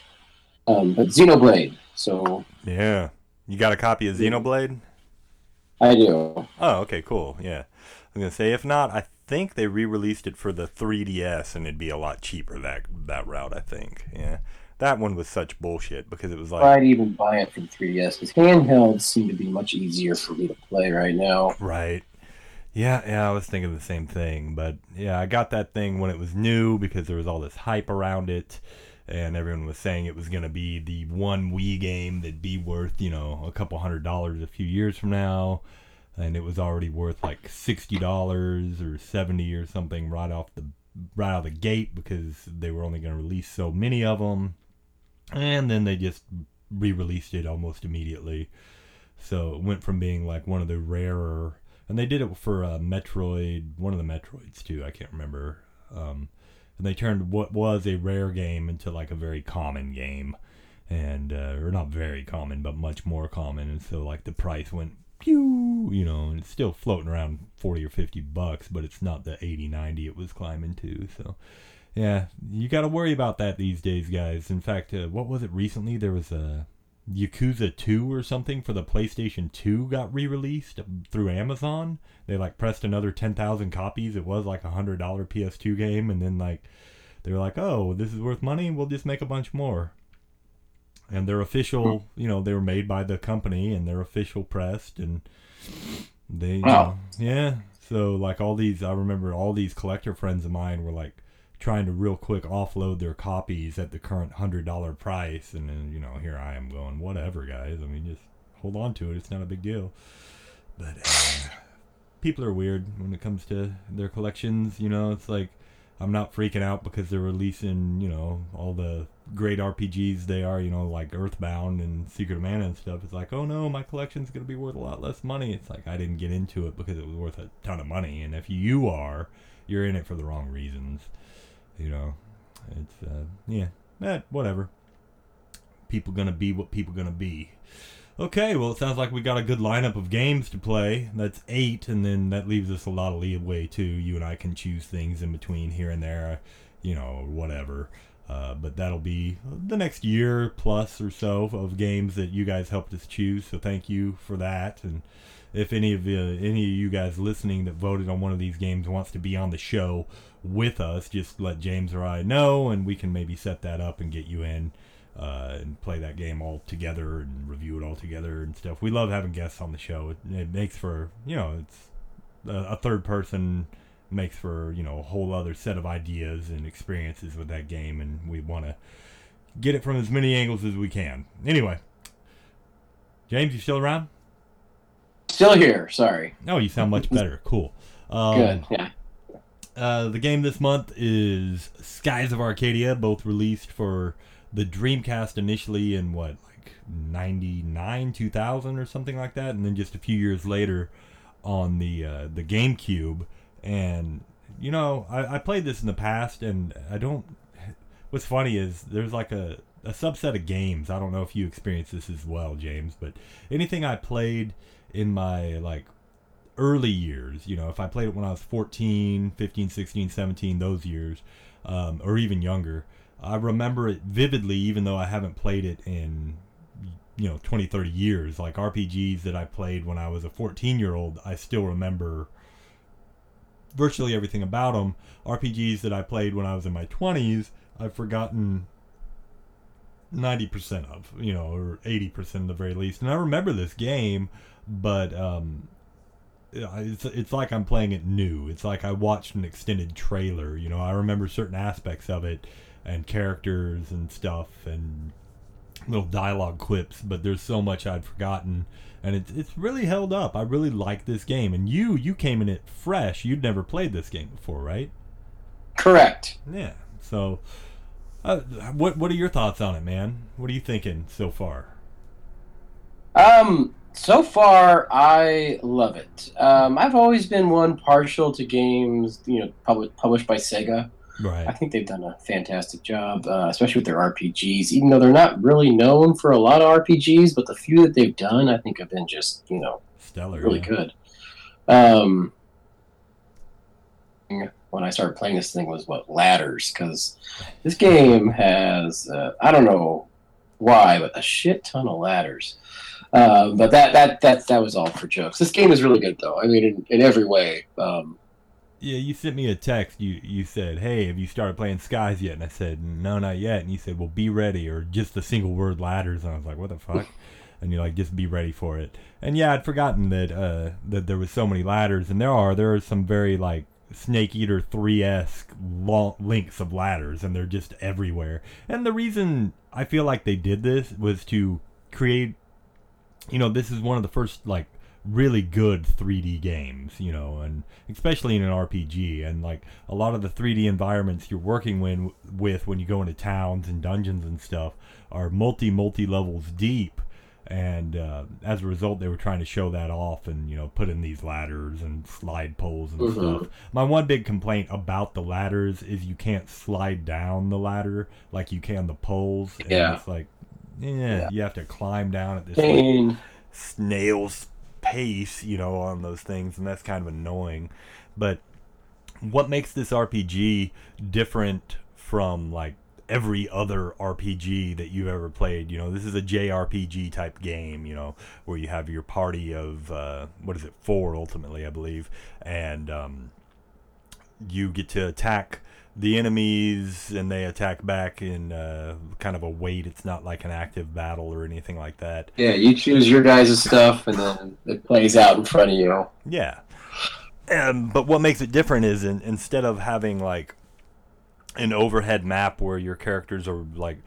Um, but Xenoblade. So yeah. You got a copy of Xenoblade? I do. Oh, okay, cool. Yeah, I'm gonna say if not, I think they re-released it for the 3DS, and it'd be a lot cheaper that that route. I think. Yeah, that one was such bullshit because it was like. I'd even buy it from 3DS because handhelds seem to be much easier for me to play right now. Right. Yeah, yeah, I was thinking the same thing. But yeah, I got that thing when it was new because there was all this hype around it. And everyone was saying it was going to be the one Wii game that'd be worth, you know, a couple hundred dollars a few years from now. And it was already worth like $60 or 70 or something right off the right out of the gate because they were only going to release so many of them. And then they just re-released it almost immediately. So it went from being like one of the rarer, and they did it for uh, Metroid, one of the Metroids too. I can't remember. Um, and they turned what was a rare game into like a very common game, and uh, or not very common, but much more common. And so like the price went pew, you know, and it's still floating around forty or fifty bucks, but it's not the 80, 90 it was climbing to. So. Yeah, you got to worry about that these days, guys. In fact, uh, what was it recently? There was a Yakuza 2 or something for the PlayStation 2 got re-released through Amazon. They like pressed another 10,000 copies. It was like a $100 PS2 game and then like they were like, "Oh, this is worth money. We'll just make a bunch more." And they're official, hmm. you know, they were made by the company and they're official pressed and they you know, yeah. So like all these I remember all these collector friends of mine were like trying to real quick offload their copies at the current hundred dollar price, and then you know here I am going whatever, guys. I mean, just hold on to it. It's not a big deal. But uh, people are weird when it comes to their collections. You know, it's like I'm not freaking out because they're releasing you know all the great RPGs they are. You know, like Earthbound and Secret of Mana and stuff. It's like, oh no, my collection's gonna be worth a lot less money. It's like I didn't get into it because it was worth a ton of money, and if you are, you're in it for the wrong reasons you know it's uh yeah eh, whatever. People gonna be what people gonna be. Okay well it sounds like we got a good lineup of games to play. That's eight and then that leaves us a lot of leeway too. You and i can choose things in between here and there you know whatever. Uh, but that'll be the next year plus or so of games that you guys helped us choose so thank you for that. And if any of the any of you guys listening that voted on one of these games wants to be on the show with us, just let James or I know, and we can maybe set that up and get you in uh, and play that game all together and review it all together and stuff. We love having guests on the show. It, it makes for you know it's a, a third person makes for you know a whole other set of ideas and experiences with that game, and we want to get it from as many angles as we can. Anyway, James, you still around? Still here. Sorry. No, you sound much better. Cool. Um, Good. Yeah. Uh, the game this month is Skies of Arcadia, both released for the Dreamcast initially in what, like 99, 2000 or something like that, and then just a few years later on the uh, the GameCube. And you know, I, I played this in the past, and I don't. What's funny is there's like a a subset of games. I don't know if you experienced this as well, James, but anything I played in my like early years, you know, if I played it when I was 14, 15, 16, 17, those years, um, or even younger, I remember it vividly, even though I haven't played it in, you know, 20, 30 years. Like RPGs that I played when I was a 14 year old, I still remember virtually everything about them. RPGs that I played when I was in my 20s, I've forgotten 90% of, you know, or 80% at the very least. And I remember this game, but um, it's, it's like I'm playing it new. It's like I watched an extended trailer. You know, I remember certain aspects of it and characters and stuff and little dialogue clips, but there's so much I'd forgotten. And it's, it's really held up. I really like this game. And you, you came in it fresh. You'd never played this game before, right? Correct. Yeah. So, uh, what what are your thoughts on it, man? What are you thinking so far? Um. So far, I love it. Um, I've always been one partial to games, you know, pub- published by Sega. Right. I think they've done a fantastic job, uh, especially with their RPGs. Even though they're not really known for a lot of RPGs, but the few that they've done, I think have been just, you know, Stellar. really yeah. good. Um, when I started playing this thing was what ladders because this game has uh, I don't know why, but a shit ton of ladders. Um, but that that that that was all for jokes. This game is really good though. I mean, in, in every way. Um, Yeah, you sent me a text. You you said, "Hey, have you started playing Skies yet?" And I said, "No, not yet." And you said, "Well, be ready," or just the single word ladders. And I was like, "What the fuck?" and you're like, "Just be ready for it." And yeah, I'd forgotten that uh, that there was so many ladders, and there are. There are some very like Snake Eater three esque long links of ladders, and they're just everywhere. And the reason I feel like they did this was to create you know, this is one of the first like really good 3D games, you know, and especially in an RPG and like a lot of the 3D environments you're working when, with when you go into towns and dungeons and stuff are multi multi levels deep and uh, as a result they were trying to show that off and you know put in these ladders and slide poles and Mhm. stuff my one big complaint about the ladders is you can't slide down the ladder like you can the poles and Yeah. it's like yeah, you have to climb down at this like, snail's pace, you know, on those things, and that's kind of annoying. But what makes this RPG different from like every other RPG that you've ever played? You know, this is a JRPG type game, you know, where you have your party of uh, what is it, four ultimately, I believe, and um, you get to attack the enemies and they attack back in uh, kind of a wait. It's not like an active battle or anything like that. Yeah, you choose your guys' stuff, and then it plays out in front of you. Yeah. Um, but what makes it different is in, instead of having like an overhead map where your characters are like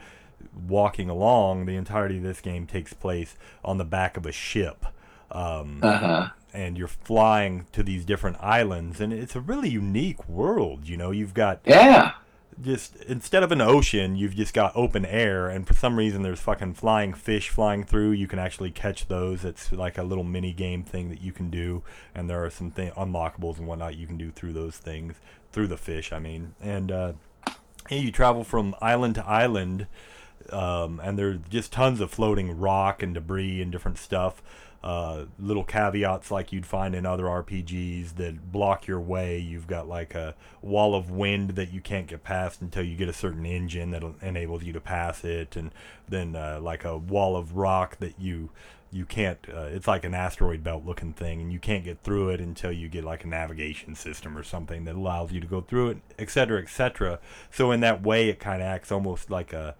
walking along, the entirety of this game takes place on the back of a ship. Um, Uh huh. and you're flying to these different islands, and it's a really unique world. You know, you've got Yeah. just instead of an ocean, you've just got open air, and for some reason, there's fucking flying fish flying through. You can actually catch those. It's like a little mini game thing that you can do, and there are some thing unlockables and whatnot you can do through those things, through the fish. I mean, and uh, yeah, you travel from island to island, um, and there's just tons of floating rock and debris and different stuff. Uh, little caveats like you'd find in other RPGs that block your way. You've got like a wall of wind that you can't get past until you get a certain engine that enables you to pass it, and then uh, like a wall of rock that you you can't. Uh, it's like an asteroid belt looking thing, and you can't get through it until you get like a navigation system or something that allows you to go through it, etc., etc. So in that way, it kind of acts almost like a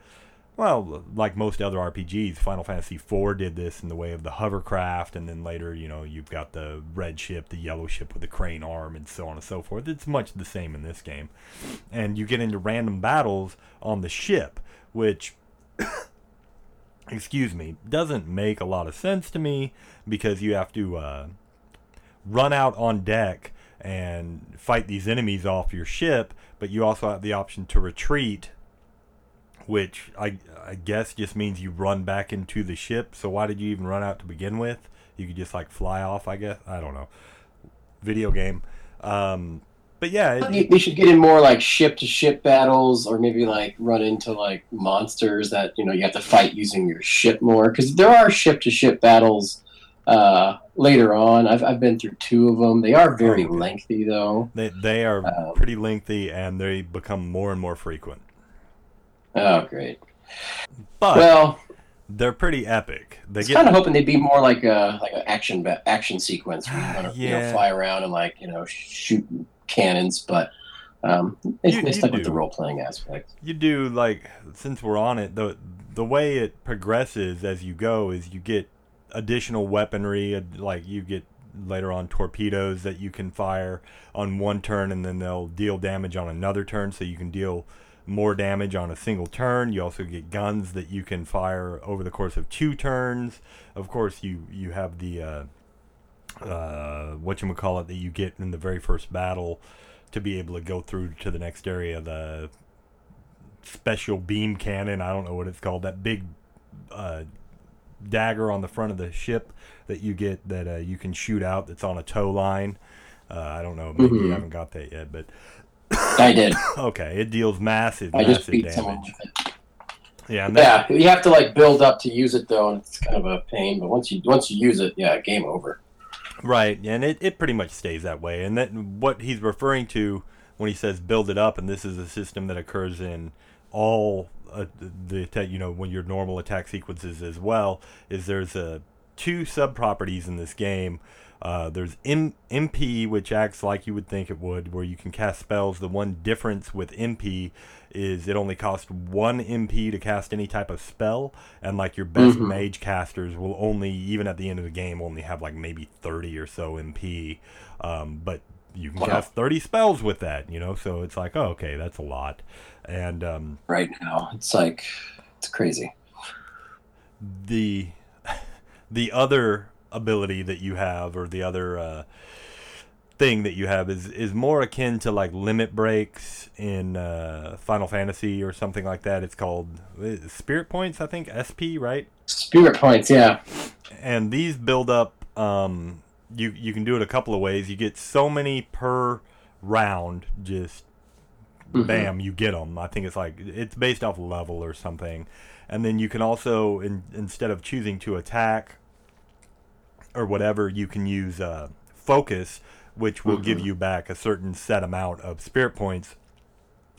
well, like most other RPGs, Final Fantasy IV did this in the way of the hovercraft, and then later, you know, you've got the red ship, the yellow ship with the crane arm, and so on and so forth. It's much the same in this game. And you get into random battles on the ship, which, excuse me, doesn't make a lot of sense to me because you have to uh, run out on deck and fight these enemies off your ship, but you also have the option to retreat which I I guess just means you run back into the ship. So why did you even run out to begin with? You could just like fly off, I guess. I don't know. Video game. Um, but yeah, it, they should get in more like ship to ship battles, or maybe like run into like monsters that you know you have to fight using your ship more. Because there are ship to ship battles uh, later on. I've I've been through two of them. They are very Oh, okay. lengthy though. they they are Um, pretty lengthy and they become more and more frequent. Oh, great. But well, they're pretty epic. They I was get kind of hoping they'd be more like a like an action action sequence where you, wanna, you know Yeah. fly around and like you know shoot cannons, but um, they, You- they stuck with the role playing aspect. you do like since we're on it the the way it progresses as you go is you get additional weaponry uh, like you get later on torpedoes that you can fire on one turn and then they'll deal damage on another turn so you can deal more damage on a single turn you also get guns that you can fire over the course of two turns of course you you have the uh uh what you call it that you get in the very first battle to be able to go through to the next area the special beam cannon. I don't know what it's called. That big uh, dagger on the front of the ship that you get that uh, you can shoot out. That's on a tow line. Uh, I don't know. Maybe you Mhm. haven't got that yet, but I did. okay, it deals massive, I just massive beat someone damage. with it. Yeah, that, Yeah, you have to like build up to use it though, and it's kind of a pain. But once you once you use it, yeah, game over. Right, and it, it pretty much stays that way. And that what he's referring to when he says build it up, and this is a system that occurs in all uh, the atta- you know when your normal attack sequences as well. Is there's uh, two sub properties in this game. Uh, there's M- MP, which acts like you would think it would, where you can cast spells. The one difference with MP is it only costs one MP to cast any type of spell, and like your best Mhm. mage casters will only, even at the end of the game, only have like maybe 30 or so MP. Um, but you can Wow. cast 30 spells with that, you know, so it's like, oh, okay, that's a lot. And um, Right now, it's like it's crazy. the the other ability that you have or the other uh, thing that you have is is more akin to like limit breaks in uh, Final Fantasy or something like that. It's called Spirit Points, I think SP, right? Spirit points, yeah. And these build up. Um, you you can do it a couple of ways. You get so many per round, just Mhm. bam, you get them. I think it's like it's based off level or something, and then you can also in, instead of choosing to attack or whatever, you can use uh, focus, which will give Mhm. you back a certain set amount of spirit points,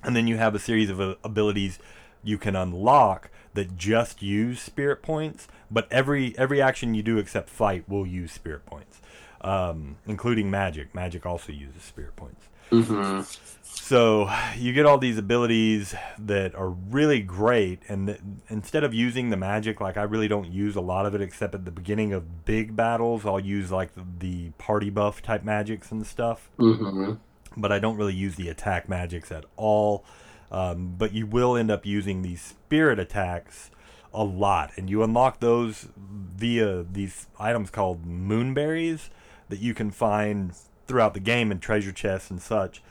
and then you have a series of uh, abilities you can unlock that just use spirit points. But every every action you do except fight will use spirit points, um, including magic. Magic also uses spirit points. Hmm So you get all these abilities that are really great, and th- instead of using the magic, like I really don't use a lot of it except at the beginning of big battles. I'll use like the, the party buff type magics and stuff, hmm but I don't really use the attack magics at all. Um, but you will end up using these spirit attacks a lot, and you unlock those via these items called moonberries that you can find throughout the game and treasure chests and such.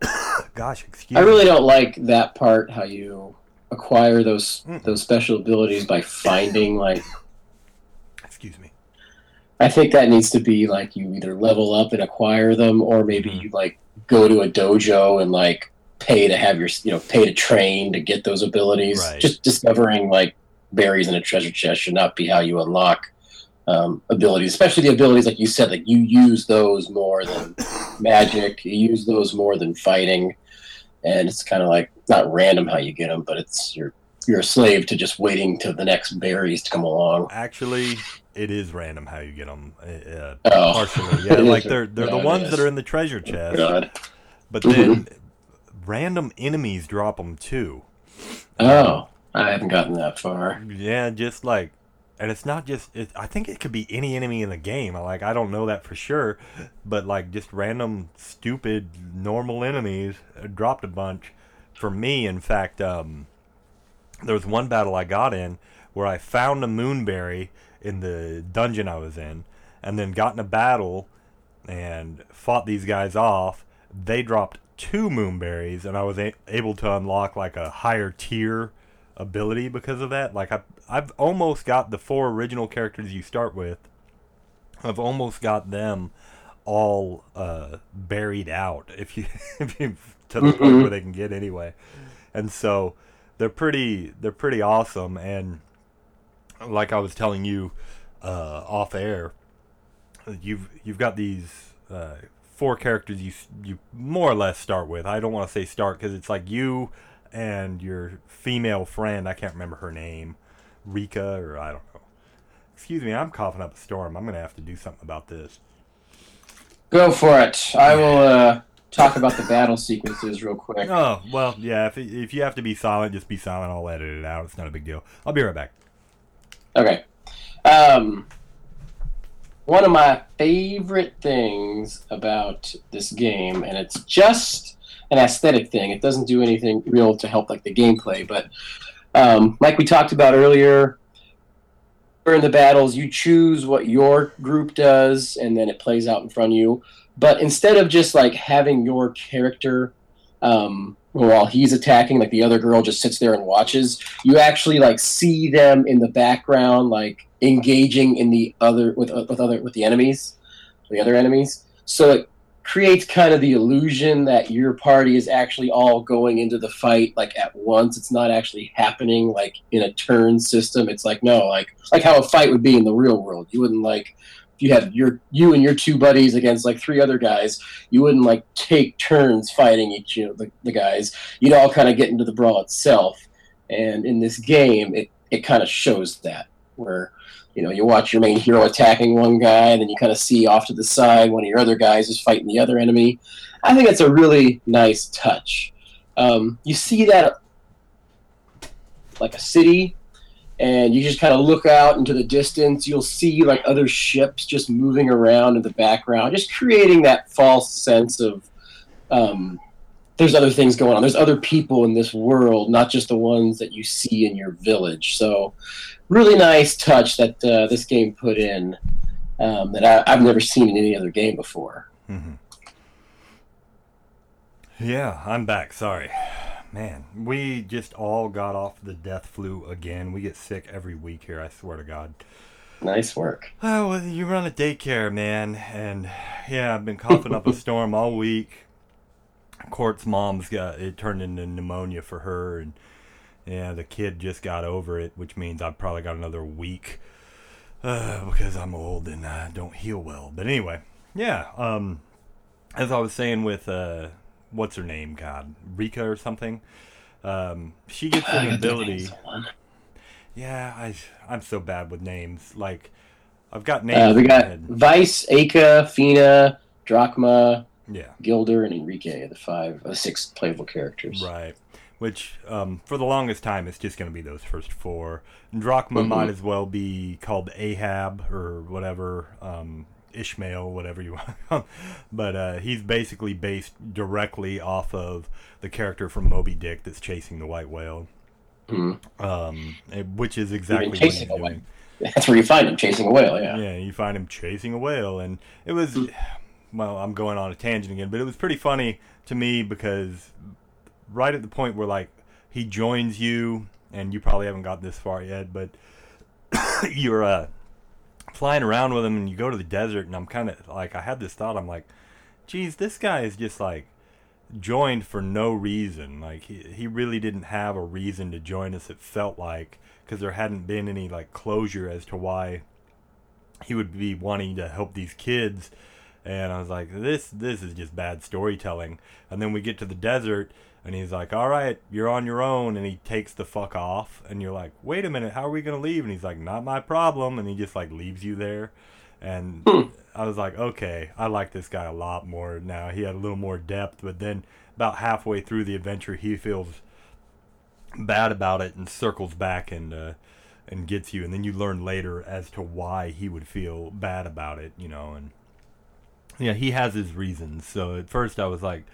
Gosh, excuse me. I me. really don't like that part. How you acquire those Mm. those special abilities by finding like. Excuse me. I think that needs to be like you either level up and acquire them, or maybe Mhm. you like go to a dojo and like pay to have your you know pay to train to get those abilities. Right. Just discovering like berries in a treasure chest should not be how you unlock um, abilities, especially the abilities like you said, like you use those more than magic. You use those more than fighting, and it's kind of like not random how you get them, but it's you're you're a slave to just waiting till the next berries to come along. Actually, it is random how you get them. Uh, Oh. partially, yeah. Like they're they're yeah, the ones is. that are in the treasure chest, God. but then random enemies drop them too. Oh, I haven't gotten that far. Yeah, just like, and it's not just. It, I think it could be any enemy in the game. Like I don't know that for sure, but like just random stupid normal enemies dropped a bunch. For me, in fact, um, there was one battle I got in where I found a moonberry in the dungeon I was in, and then got in a battle and fought these guys off. They dropped two moonberries, and I was a- able to unlock like a higher tier ability because of that. Like I, I've almost got the four original characters you start with. I've almost got them all uh, buried out. If you, if you to the point where they can get anyway, and so they're pretty, they're pretty awesome. And like I was telling you uh, off air, you've you've got these uh, four characters you you more or less start with. I don't want to say start because it's like you and your female friend. I can't remember her name, Rika or I don't know. Excuse me, I'm coughing up a storm. I'm gonna have to do something about this. Go for it. I will uh, talk about the battle sequences real quick. Oh well, yeah. If if you have to be silent, just be silent. I'll edit it out. It's not a big deal. I'll be right back. Okay. Um, one of my favorite things about this game, and it's just an aesthetic thing. It doesn't do anything real to help like the gameplay, but um, like we talked about earlier, during the battles, you choose what your group does, and then it plays out in front of you. But instead of just like having your character um, while he's attacking, like the other girl just sits there and watches, you actually like see them in the background like engaging in the other with with other with the enemies the other enemies so it creates kind of the illusion that your party is actually all going into the fight like at once. It's not actually happening like in a turn system. It's like no like like how a fight would be in the real world. You wouldn't like if you had your you and your two buddies against like three other guys you wouldn't like take turns fighting each you know, the, the guys. You'd all kind of get into the brawl itself. And in this game it, it kind of shows that where you know you watch your main hero attacking one guy and then you kind of see off to the side one of your other guys is fighting the other enemy i think that's a really nice touch um, you see that like a city and you just kind of look out into the distance you'll see like other ships just moving around in the background just creating that false sense of um, there's other things going on. There's other people in this world, not just the ones that you see in your village. So, really nice touch that uh, this game put in um, that I, I've never seen in any other game before. hmm Yeah, I'm back. Sorry. Man, we just all got off the death flu again. We get sick every week here, I swear to God. Nice work. Oh, well, you run a daycare, man. And yeah, I've been coughing up a storm all week. Court's mom's got it turned into pneumonia for her. And yeah, the kid just got over it, which means I've probably got another week uh, because I'm old and I don't heal well. But anyway, yeah, um, as I was saying with. Uh, what's her name? God, Rika or something. Um, she gets an ability. Yeah, I I'm so bad with names. Like, I've got names. Uh, we got head. Vyse, Aika, Fina, Drachma, Yeah, Gilder, and Enrique, the five, uh, six playable characters. right. Which, um, for the longest time, it's just going to be those first four. Drachma Mhm. might as well be called Ahab or whatever, um, Ishmael, whatever you want. but uh, he's basically based directly off of the character from Moby Dick that's chasing the white whale. Mhm. Um, which is exactly what he's whale. doing. That's where you find him chasing a whale. Yeah. Yeah, you find him chasing a whale, and it was. Well, I'm going on a tangent again, but it was pretty funny to me because right at the point where like he joins you, and you probably haven't got this far yet, but you're uh, flying around with him, and you go to the desert, and I'm kind of like I had this thought, I'm like, geez, this guy is just like joined for no reason. Like he he really didn't have a reason to join us. It felt like because there hadn't been any like closure as to why he would be wanting to help these kids and I was like this this is just bad storytelling and then we get to the desert and he's like all right you're on your own. And he takes the fuck off. And you're like wait a minute how are we going to leave? And he's like not my problem. And he just like leaves you there. And I was like okay I like this guy a lot more now. He had a little more depth. But then about halfway through the adventure he feels bad about it and circles back and uh, and gets you. And then you learn later as to why he would feel bad about it you know and yeah he has his reasons. So at first i was like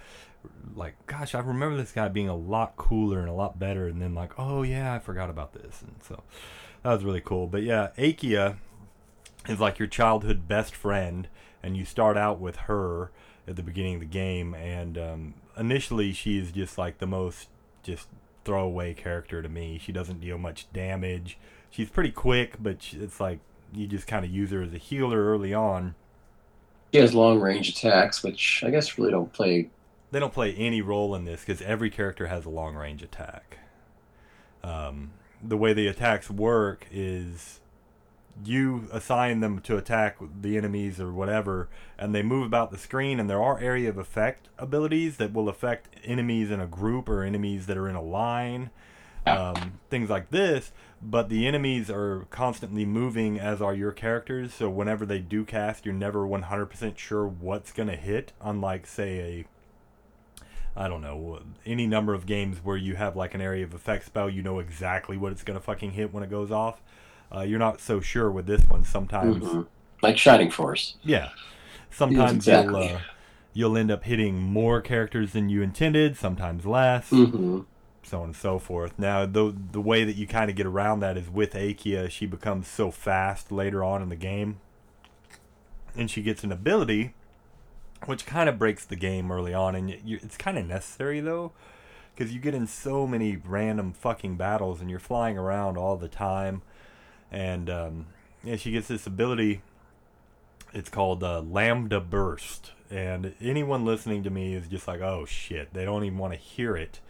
like gosh i remember this guy being a lot cooler and a lot better and then like oh yeah i forgot about this. And so that was really cool. But yeah Aika is like your childhood best friend and you start out with her at the beginning of the game and um, initially is just like the most just throwaway character to me. She doesn't deal much damage. She's pretty quick but she, it's like you just kind of use her as a healer early on. She has long range attacks, which I guess really don't play. They don't play any role in this because every character has a long range attack. Um, the way the attacks work is you assign them to attack the enemies or whatever, and they move about the screen. And there are area of effect abilities that will affect enemies in a group or enemies that are in a line, um, things like this. But the enemies are constantly moving, as are your characters. So whenever they do cast, you're never 100% sure what's going to hit. Unlike, say, a I don't know, any number of games where you have like an area of effect spell, you know exactly what it's going to fucking hit when it goes off. Uh, you're not so sure with this one. Sometimes, Mhm. Like Shining Force. yeah, sometimes exactly. you'll uh, you'll end up hitting more characters than you intended, sometimes less, hmm so on and so forth. Now, the the way that you kind of get around that is with Aika. She becomes so fast later on in the game, and she gets an ability, which kind of breaks the game early on, and you, it's kind of necessary though, because you get in so many random fucking battles, and you're flying around all the time, and um, yeah, she gets this ability. It's called uh, Lambda Burst, and anyone listening to me is just like, "Oh shit!" They don't even want to hear it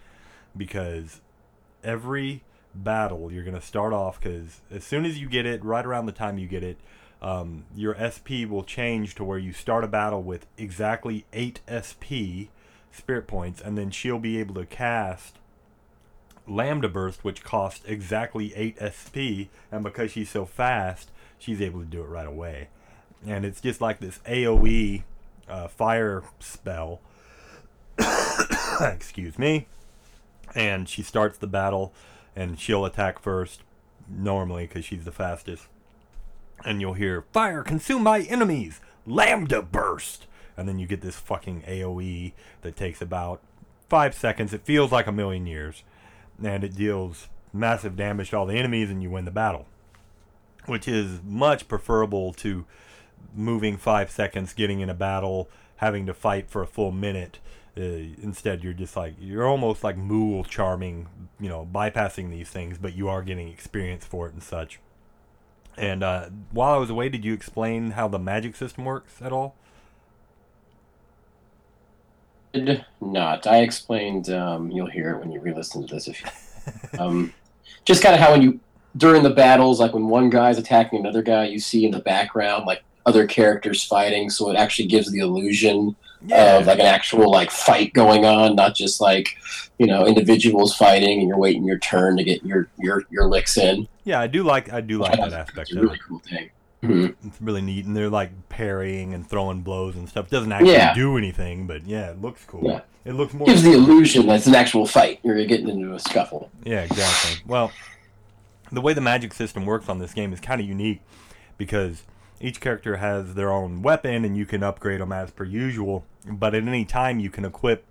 because every battle you're going to start off because as soon as you get it right around the time you get it um, your sp will change to where you start a battle with exactly 8 sp spirit points and then she'll be able to cast lambda burst which costs exactly 8 sp and because she's so fast she's able to do it right away. And it's just like this aoe uh, fire spell. Excuse me. And she starts the battle and she'll attack first normally because she's the fastest and you'll hear fire consume my enemies lambda burst. And then you get this fucking aoe that takes about five seconds. It feels like a million years and it deals massive damage to all the enemies and you win the battle which is much preferable to moving five seconds getting in a battle having to fight for a full minute. Uh, instead you're just like you're almost like mool charming you know bypassing these things but you are getting experience for it and such and uh, while i was away did you explain how the magic system works at all Did not. I explained. Um, you'll hear it when you re-listen to this. If you, um, just kind of how when you during the battles, like when one guy's attacking another guy, you see in the background like other characters fighting, so it actually gives the illusion of like an actual like fight going on, not just like you know individuals fighting and you're waiting your turn to get your your your licks in. yeah i do like i do like that aspect It's a really cool thing. Mhm. it's really neat and they're like parrying and throwing blows and stuff doesn't actually Yeah. do anything but yeah it looks cool Yeah. it looks more Gives the illusion that it's an actual fight. You're getting into a scuffle. Yeah, exactly. Well, the way the magic system works on this game is kind of unique because each character has their own weapon and you can upgrade them as per usual. But at any time, you can equip.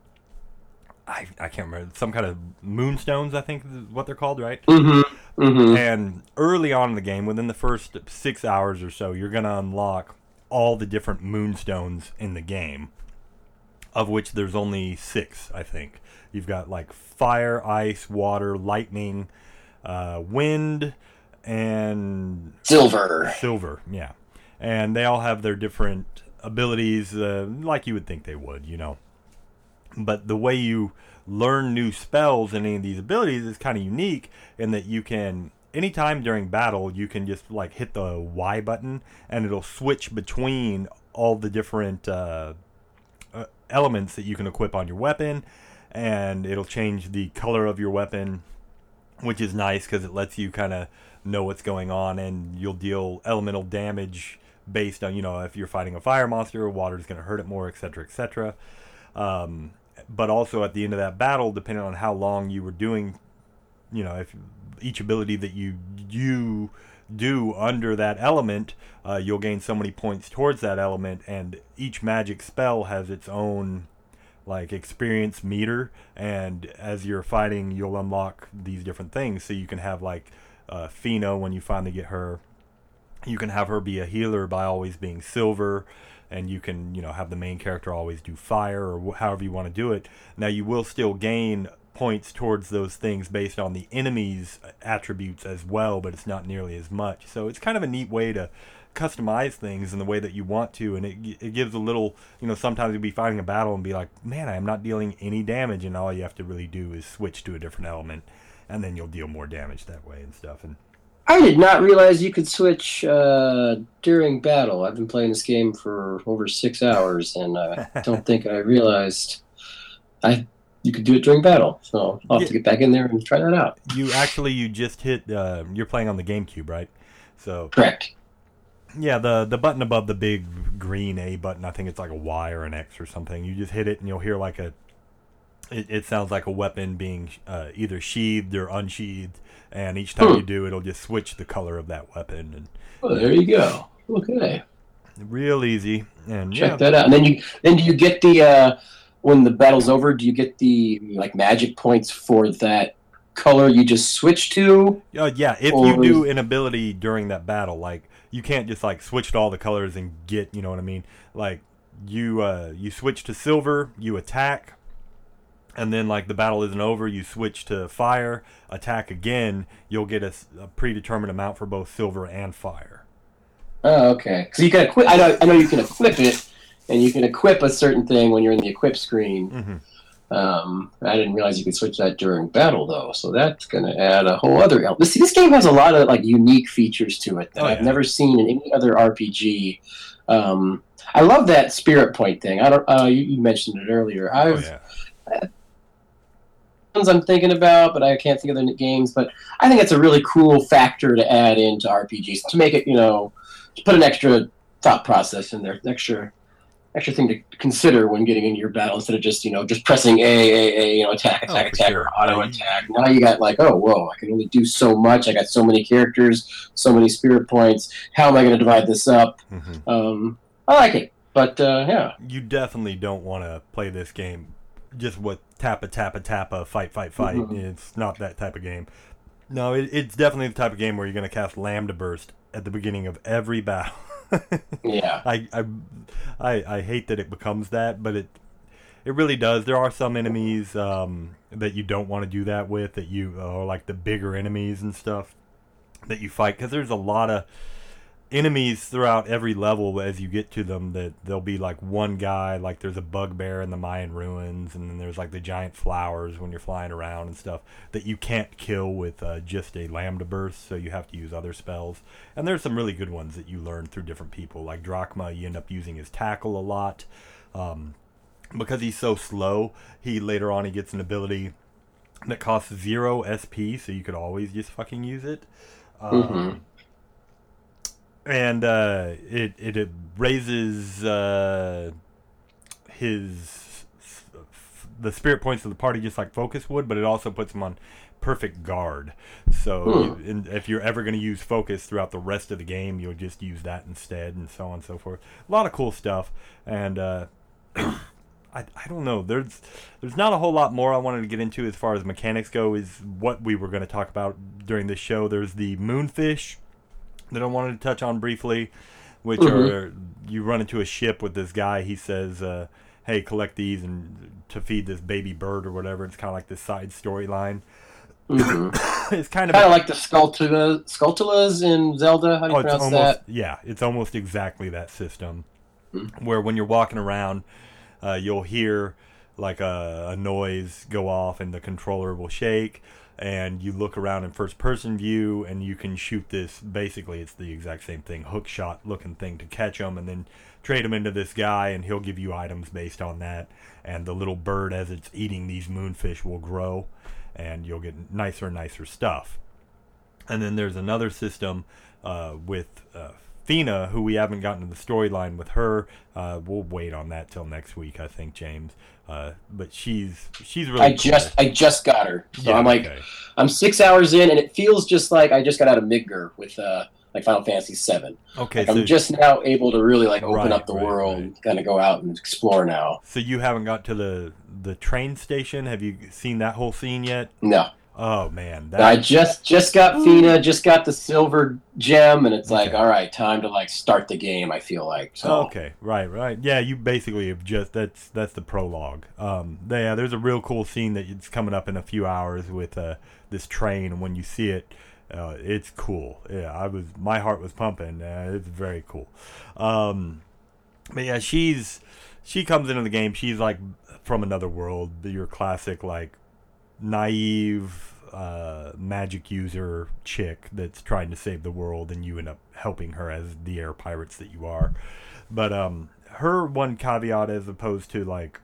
I, I can't remember some kind of moonstones. I think is what they're called, right? Mm-hmm. Mm-hmm. And early on in the game, within the first six hours or so, you're gonna unlock all the different moonstones in the game, of which there's only six, I think. You've got like fire, ice, water, lightning, uh, wind, and Silver. silver. Yeah, and they all have their different abilities, uh, like you would think they would, you know. But the way you learn new spells and any of these abilities is kind of unique in that you can anytime during battle, you can just like hit the Y button, and it'll switch between all the different uh, uh, elements that you can equip on your weapon, and it'll change the color of your weapon, which is nice because it lets you kind of know what's going on, and you'll deal elemental damage based on you know if you're fighting a fire monster, water is going to hurt it more, etc., etc. Um, but also at the end of that battle, depending on how long you were doing, you know, if each ability that you you do under that element, uh, you'll gain so many points towards that element, and each magic spell has its own like experience meter, and as you're fighting, you'll unlock these different things. So you can have like uh, Fina when you finally get her. You can have her be a healer by always being silver, and you can you know have the main character always do fire or wh- however you want to do it. Now you will still gain points towards those things based on the enemy's uh, attributes as well, but it's not nearly as much. So it's kind of a neat way to customize things in the way that you want to, and it, it gives a little, you know, sometimes you'll be fighting a battle and be like, man, I am not dealing any damage, and all you have to really do is switch to a different element, and then you'll deal more damage that way and stuff. And I did not realize you could switch uh, during battle. I've been playing this game for over six hours, and I don't think I realized I you could do it during battle. So I'll have to get back in there and try that out. you actually you just hit, uh, you're playing on the GameCube, right? So Correct. Yeah, the the button above the big green A button, I think it's like a Y or an X or something. You just hit it and you'll hear like a. It, it sounds like a weapon being uh, either sheathed or unsheathed, and each time Hmm. you do, it'll just switch the color of that weapon, and Well, there you go. Okay, real easy. And check yeah, that out. And then you then do you get the uh, when the battle's over? Do you get the like magic points for that color you just switched to? uh, yeah. If or you do an ability during that battle, like you can't just like switch to all the colors and get, you know what I mean? Like you uh, you switch to silver, you attack, and then like the battle isn't over, you switch to fire, attack again. You'll get a predetermined amount for both silver and fire. Oh, okay. Because you can equip. I know. I know you can equip it, and you can equip a certain thing when you're in the equip screen. hmm Um, I didn't realize you could switch that during battle, though. So that's going to add a whole other element. See, this game has a lot of like unique features to it that Oh, I've never seen in any other RPG. Um, I love that spirit point thing. I don't. Uh, you, you mentioned it earlier. Oh I've yeah. I'm thinking about, but I can't think of the games. But I think it's a really cool factor to add into RPGs to make it, you know, to put an extra thought process in there, extra extra thing to consider when getting into your battle instead of just you know just pressing A A A, you know, attack Oh, attack for attack sure. or auto attack. Now you got like, oh whoa, I can only do so much. I got so many characters, so many spirit points. How am I going to divide this up? hmm Um, I like it, but uh, yeah, You definitely don't want to play this game just with tappa tappa tappa fight fight fight. Mhm. It's not that type of game. No, it, it's definitely the type of game where you're going to cast Lambda Burst at the beginning of every battle. yeah. I, I, I, I hate that it becomes that, but it it really does. There are some enemies um, that you don't want to do that with, that you or like the bigger enemies and stuff that you fight, because there's a lot of enemies throughout every level as you get to them. That there'll be like one guy, like there's a bugbear in the Mayan ruins, and then there's like the giant flowers when you're flying around and stuff that you can't kill with uh, just a lambda burst. So you have to use other spells. And there's some really good ones that you learn through different people. Like Drachma, you end up using his tackle a lot. Um, because he's so slow, he later on he gets an ability that costs zero SP, so you could always just fucking use it. Um, Mhm. And uh, it, it it raises uh, his the spirit points of the party just like focus would, but it also puts him on perfect guard. So Hmm. you, and if you're ever going to use focus throughout the rest of the game, you'll just use that instead, and so on and so forth. A lot of cool stuff, and uh, I, I don't know. There's there's not a whole lot more I wanted to get into as far as mechanics go. Is what we were going to talk about during this show. There's the moonfish that I wanted to touch on briefly, which Mhm. are you run into a ship with this guy. He says, uh, "Hey, collect these and to feed this baby bird or whatever." It's kind of like this side storyline. Mhm. it's kind of kind of like the Skulltula, Skulltulas in Zelda. How do you Oh, pronounce almost that? yeah, it's almost exactly that system, Hmm. where when you're walking around, uh, you'll hear like a, a noise go off and the controller will shake. And you look around in first person view and you can shoot this basically it's the exact same thing hook shot looking thing to catch them and then trade them into this guy and he'll give you items based on that. And the little bird as it's eating these moonfish will grow and you'll get nicer and nicer stuff. And then there's another system uh, with uh, Fina, who we haven't gotten to the storyline with her. Uh, we'll wait on that till next week, I think, James. Uh, but she's she's really. I cool. just I just got her, so Yeah, I'm like okay. I'm six hours in, and it feels just like I just got out of Midgar with uh like Final Fantasy Seven. okay. Like, so, I'm just now able to really like open Right, up the right, world, right. kind of go out and explore now. so you haven't got to the the train station. Have you seen that whole scene yet? No, Oh man, that I just just got Fina, just got the silver gem, and it's like, all right, time to like start the game. I feel like so. Okay, right, right. Yeah, you basically have just that's that's the prologue. Um, yeah, there's a real cool scene that it's coming up in a few hours with uh, this train, and when you see it, uh, it's cool. Yeah, I was my heart was pumping. Uh, it's very cool. Um, but yeah, she's she comes into the game. She's like from another world. Your classic like naive uh, magic user chick that's trying to save the world, and you end up helping her as the air pirates that you are. But um, her one caveat, as opposed to like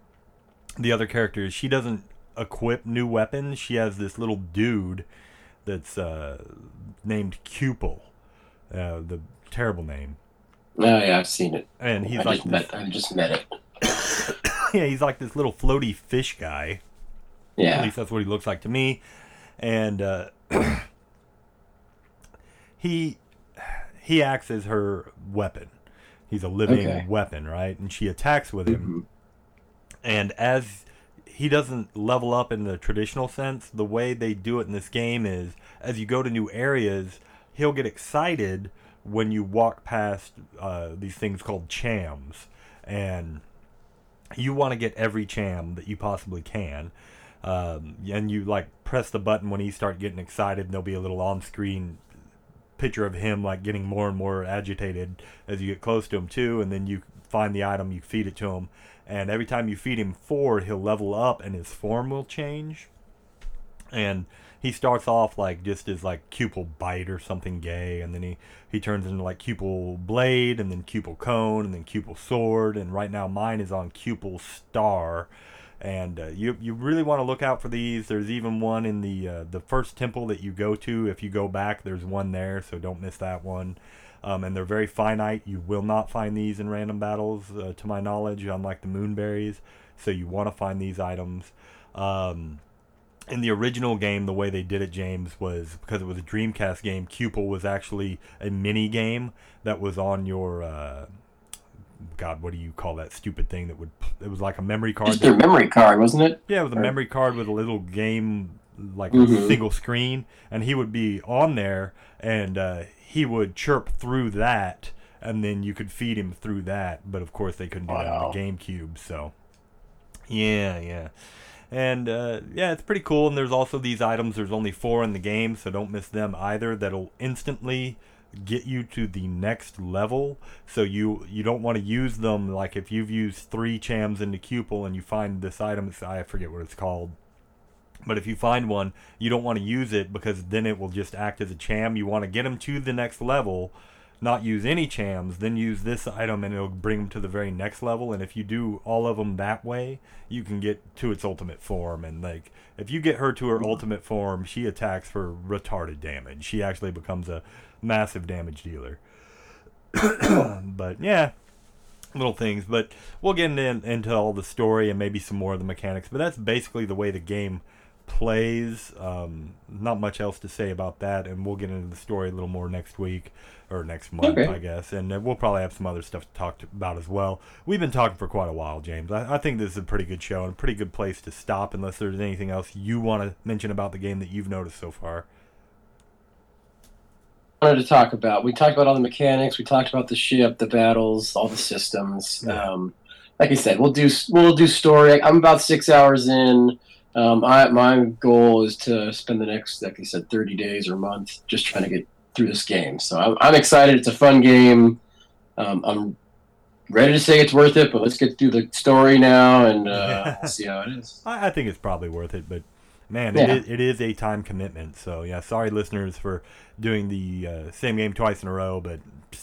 the other characters, she doesn't equip new weapons. She has this little dude that's uh, named Cupil, uh, the terrible name, Oh yeah, I've seen it. and he's I like just this, met. I just met it. yeah, he's like this little floaty fish guy. At least that's what he looks like to me. And uh, he he acts as her weapon. He's a living Okay. weapon, right? And she attacks with him. Mhm. And as he doesn't level up in the traditional sense, the way they do it in this game is as you go to new areas, he'll get excited when you walk past uh, these things called chams. And you want to get every cham that you possibly can. Um, and you like press the button when he start getting excited, and there'll be a little on-screen picture of him like getting more and more agitated as you get close to him too. And then you find the item, you feed it to him, and every time you feed him four, he'll level up and his form will change. And he starts off like just as like Cupil Bite or something gay, and then he he turns into like Cupil Blade, and then Cupil Cone, and then Cupil Sword, and right now mine is on Cupil Star. And uh, you you really want to look out for these. There's even one in the uh, the first temple that you go to. If you go back, there's one there, so don't miss that one. Um, and they're very finite. You will not find these in random battles, uh, to my knowledge, unlike the moonberries. So you want to find these items. Um, in the original game, the way they did it, James, was because it was a Dreamcast game. Cupil was actually a mini game that was on your. God, what do you call that stupid thing that would? It was like a memory card. Just their memory card, wasn't it? yeah, with a memory card with a little game, like a Mhm. single screen, and he would be on there, and uh, he would chirp through that, and then you could feed him through that. But of course, they couldn't do that on the GameCube. So, yeah, yeah, and uh, yeah, it's pretty cool. And there's also these items. There's only four in the game, so don't miss them either. That'll instantly get you to the next level. So you you don't want to use them like if you've used three chams into Cupil and you find this item I forget what it's called. But if you find one you don't want to use it because then it will just act as a cham. You want to get them to the next level not use any chams then use this item and it'll bring them to the very next level. And if you do all of them that way you can get to its ultimate form. And like if you get her to her ultimate form she attacks for retarded damage. She actually becomes a massive damage dealer. But yeah little things. But we'll get in, into all the story and maybe some more of the mechanics. But that's basically the way the game plays um, not much else to say about that and we'll get into the story a little more next week or next month Okay. i guess and uh, we'll probably have some other stuff to talk to, about as well we've been talking for quite a while james I, I think this is a pretty good show and a pretty good place to stop unless there's anything else you want to mention about the game that you've noticed so far wanted to talk about. We talked about all the mechanics. We talked about the ship, the battles, all the systems. Yeah. Um, like I said, we'll do we'll do story. I'm about six hours in. Um, I, my goal is to spend the next, like I said, 30 days or month just trying to get through this game. So I'm, I'm excited. It's a fun game. Um, I'm ready to say it's worth it, but let's get through the story now and uh, see how it is. I, I think it's probably worth it, but man, Yeah. it, is, it is a time commitment. So yeah, sorry listeners for doing the uh, same game twice in a row, but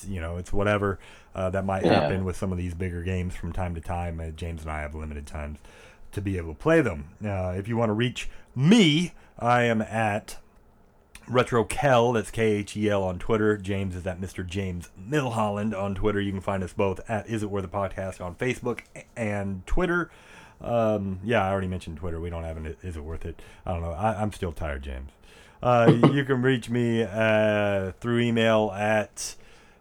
you know it's whatever. Uh, that might Yeah. happen with some of these bigger games from time to time. Uh, James and I have limited times to be able to play them. Uh, if you want to reach me, I am at RetroKhel, that's K H E L on Twitter. James is at Mr. James Milholland on Twitter. You can find us both at Is It Worth the Podcast on Facebook and Twitter. Um, yeah, I already mentioned Twitter. We don't have an Is It Worth It. I don't know. I, I'm still tired, James. Uh, you can reach me uh, through email at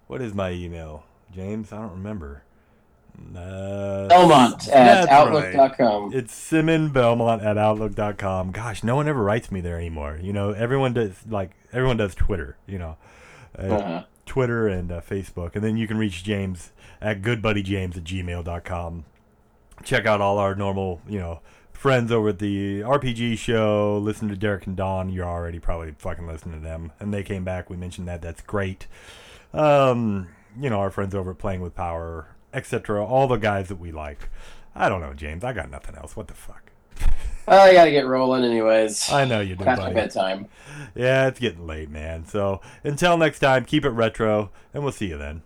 what is my email, James? I don't remember. Uh, Belmont at outlook.com. it's Simon Belmont at Outlook.com. Gosh, no one ever writes me there anymore. You know, everyone does like everyone does Twitter. You know, uh, Uh-huh. Twitter and uh, Facebook, and then you can reach James at goodbuddyjames at gmail.com. Check out all our normal, you know, friends over at the RPG show. Listen to Derek and Don. You're already probably fucking listening to them, and they came back. We mentioned that. That's great. Um, you know, our friends over at Playing with Power, etc. All the guys that we like. I don't know, James. I got nothing else. What the fuck? Oh, I gotta get rolling anyways. I know you do, Past buddy. bedtime. Yeah, it's getting late, man. So until next time, keep it retro, and we'll see you then.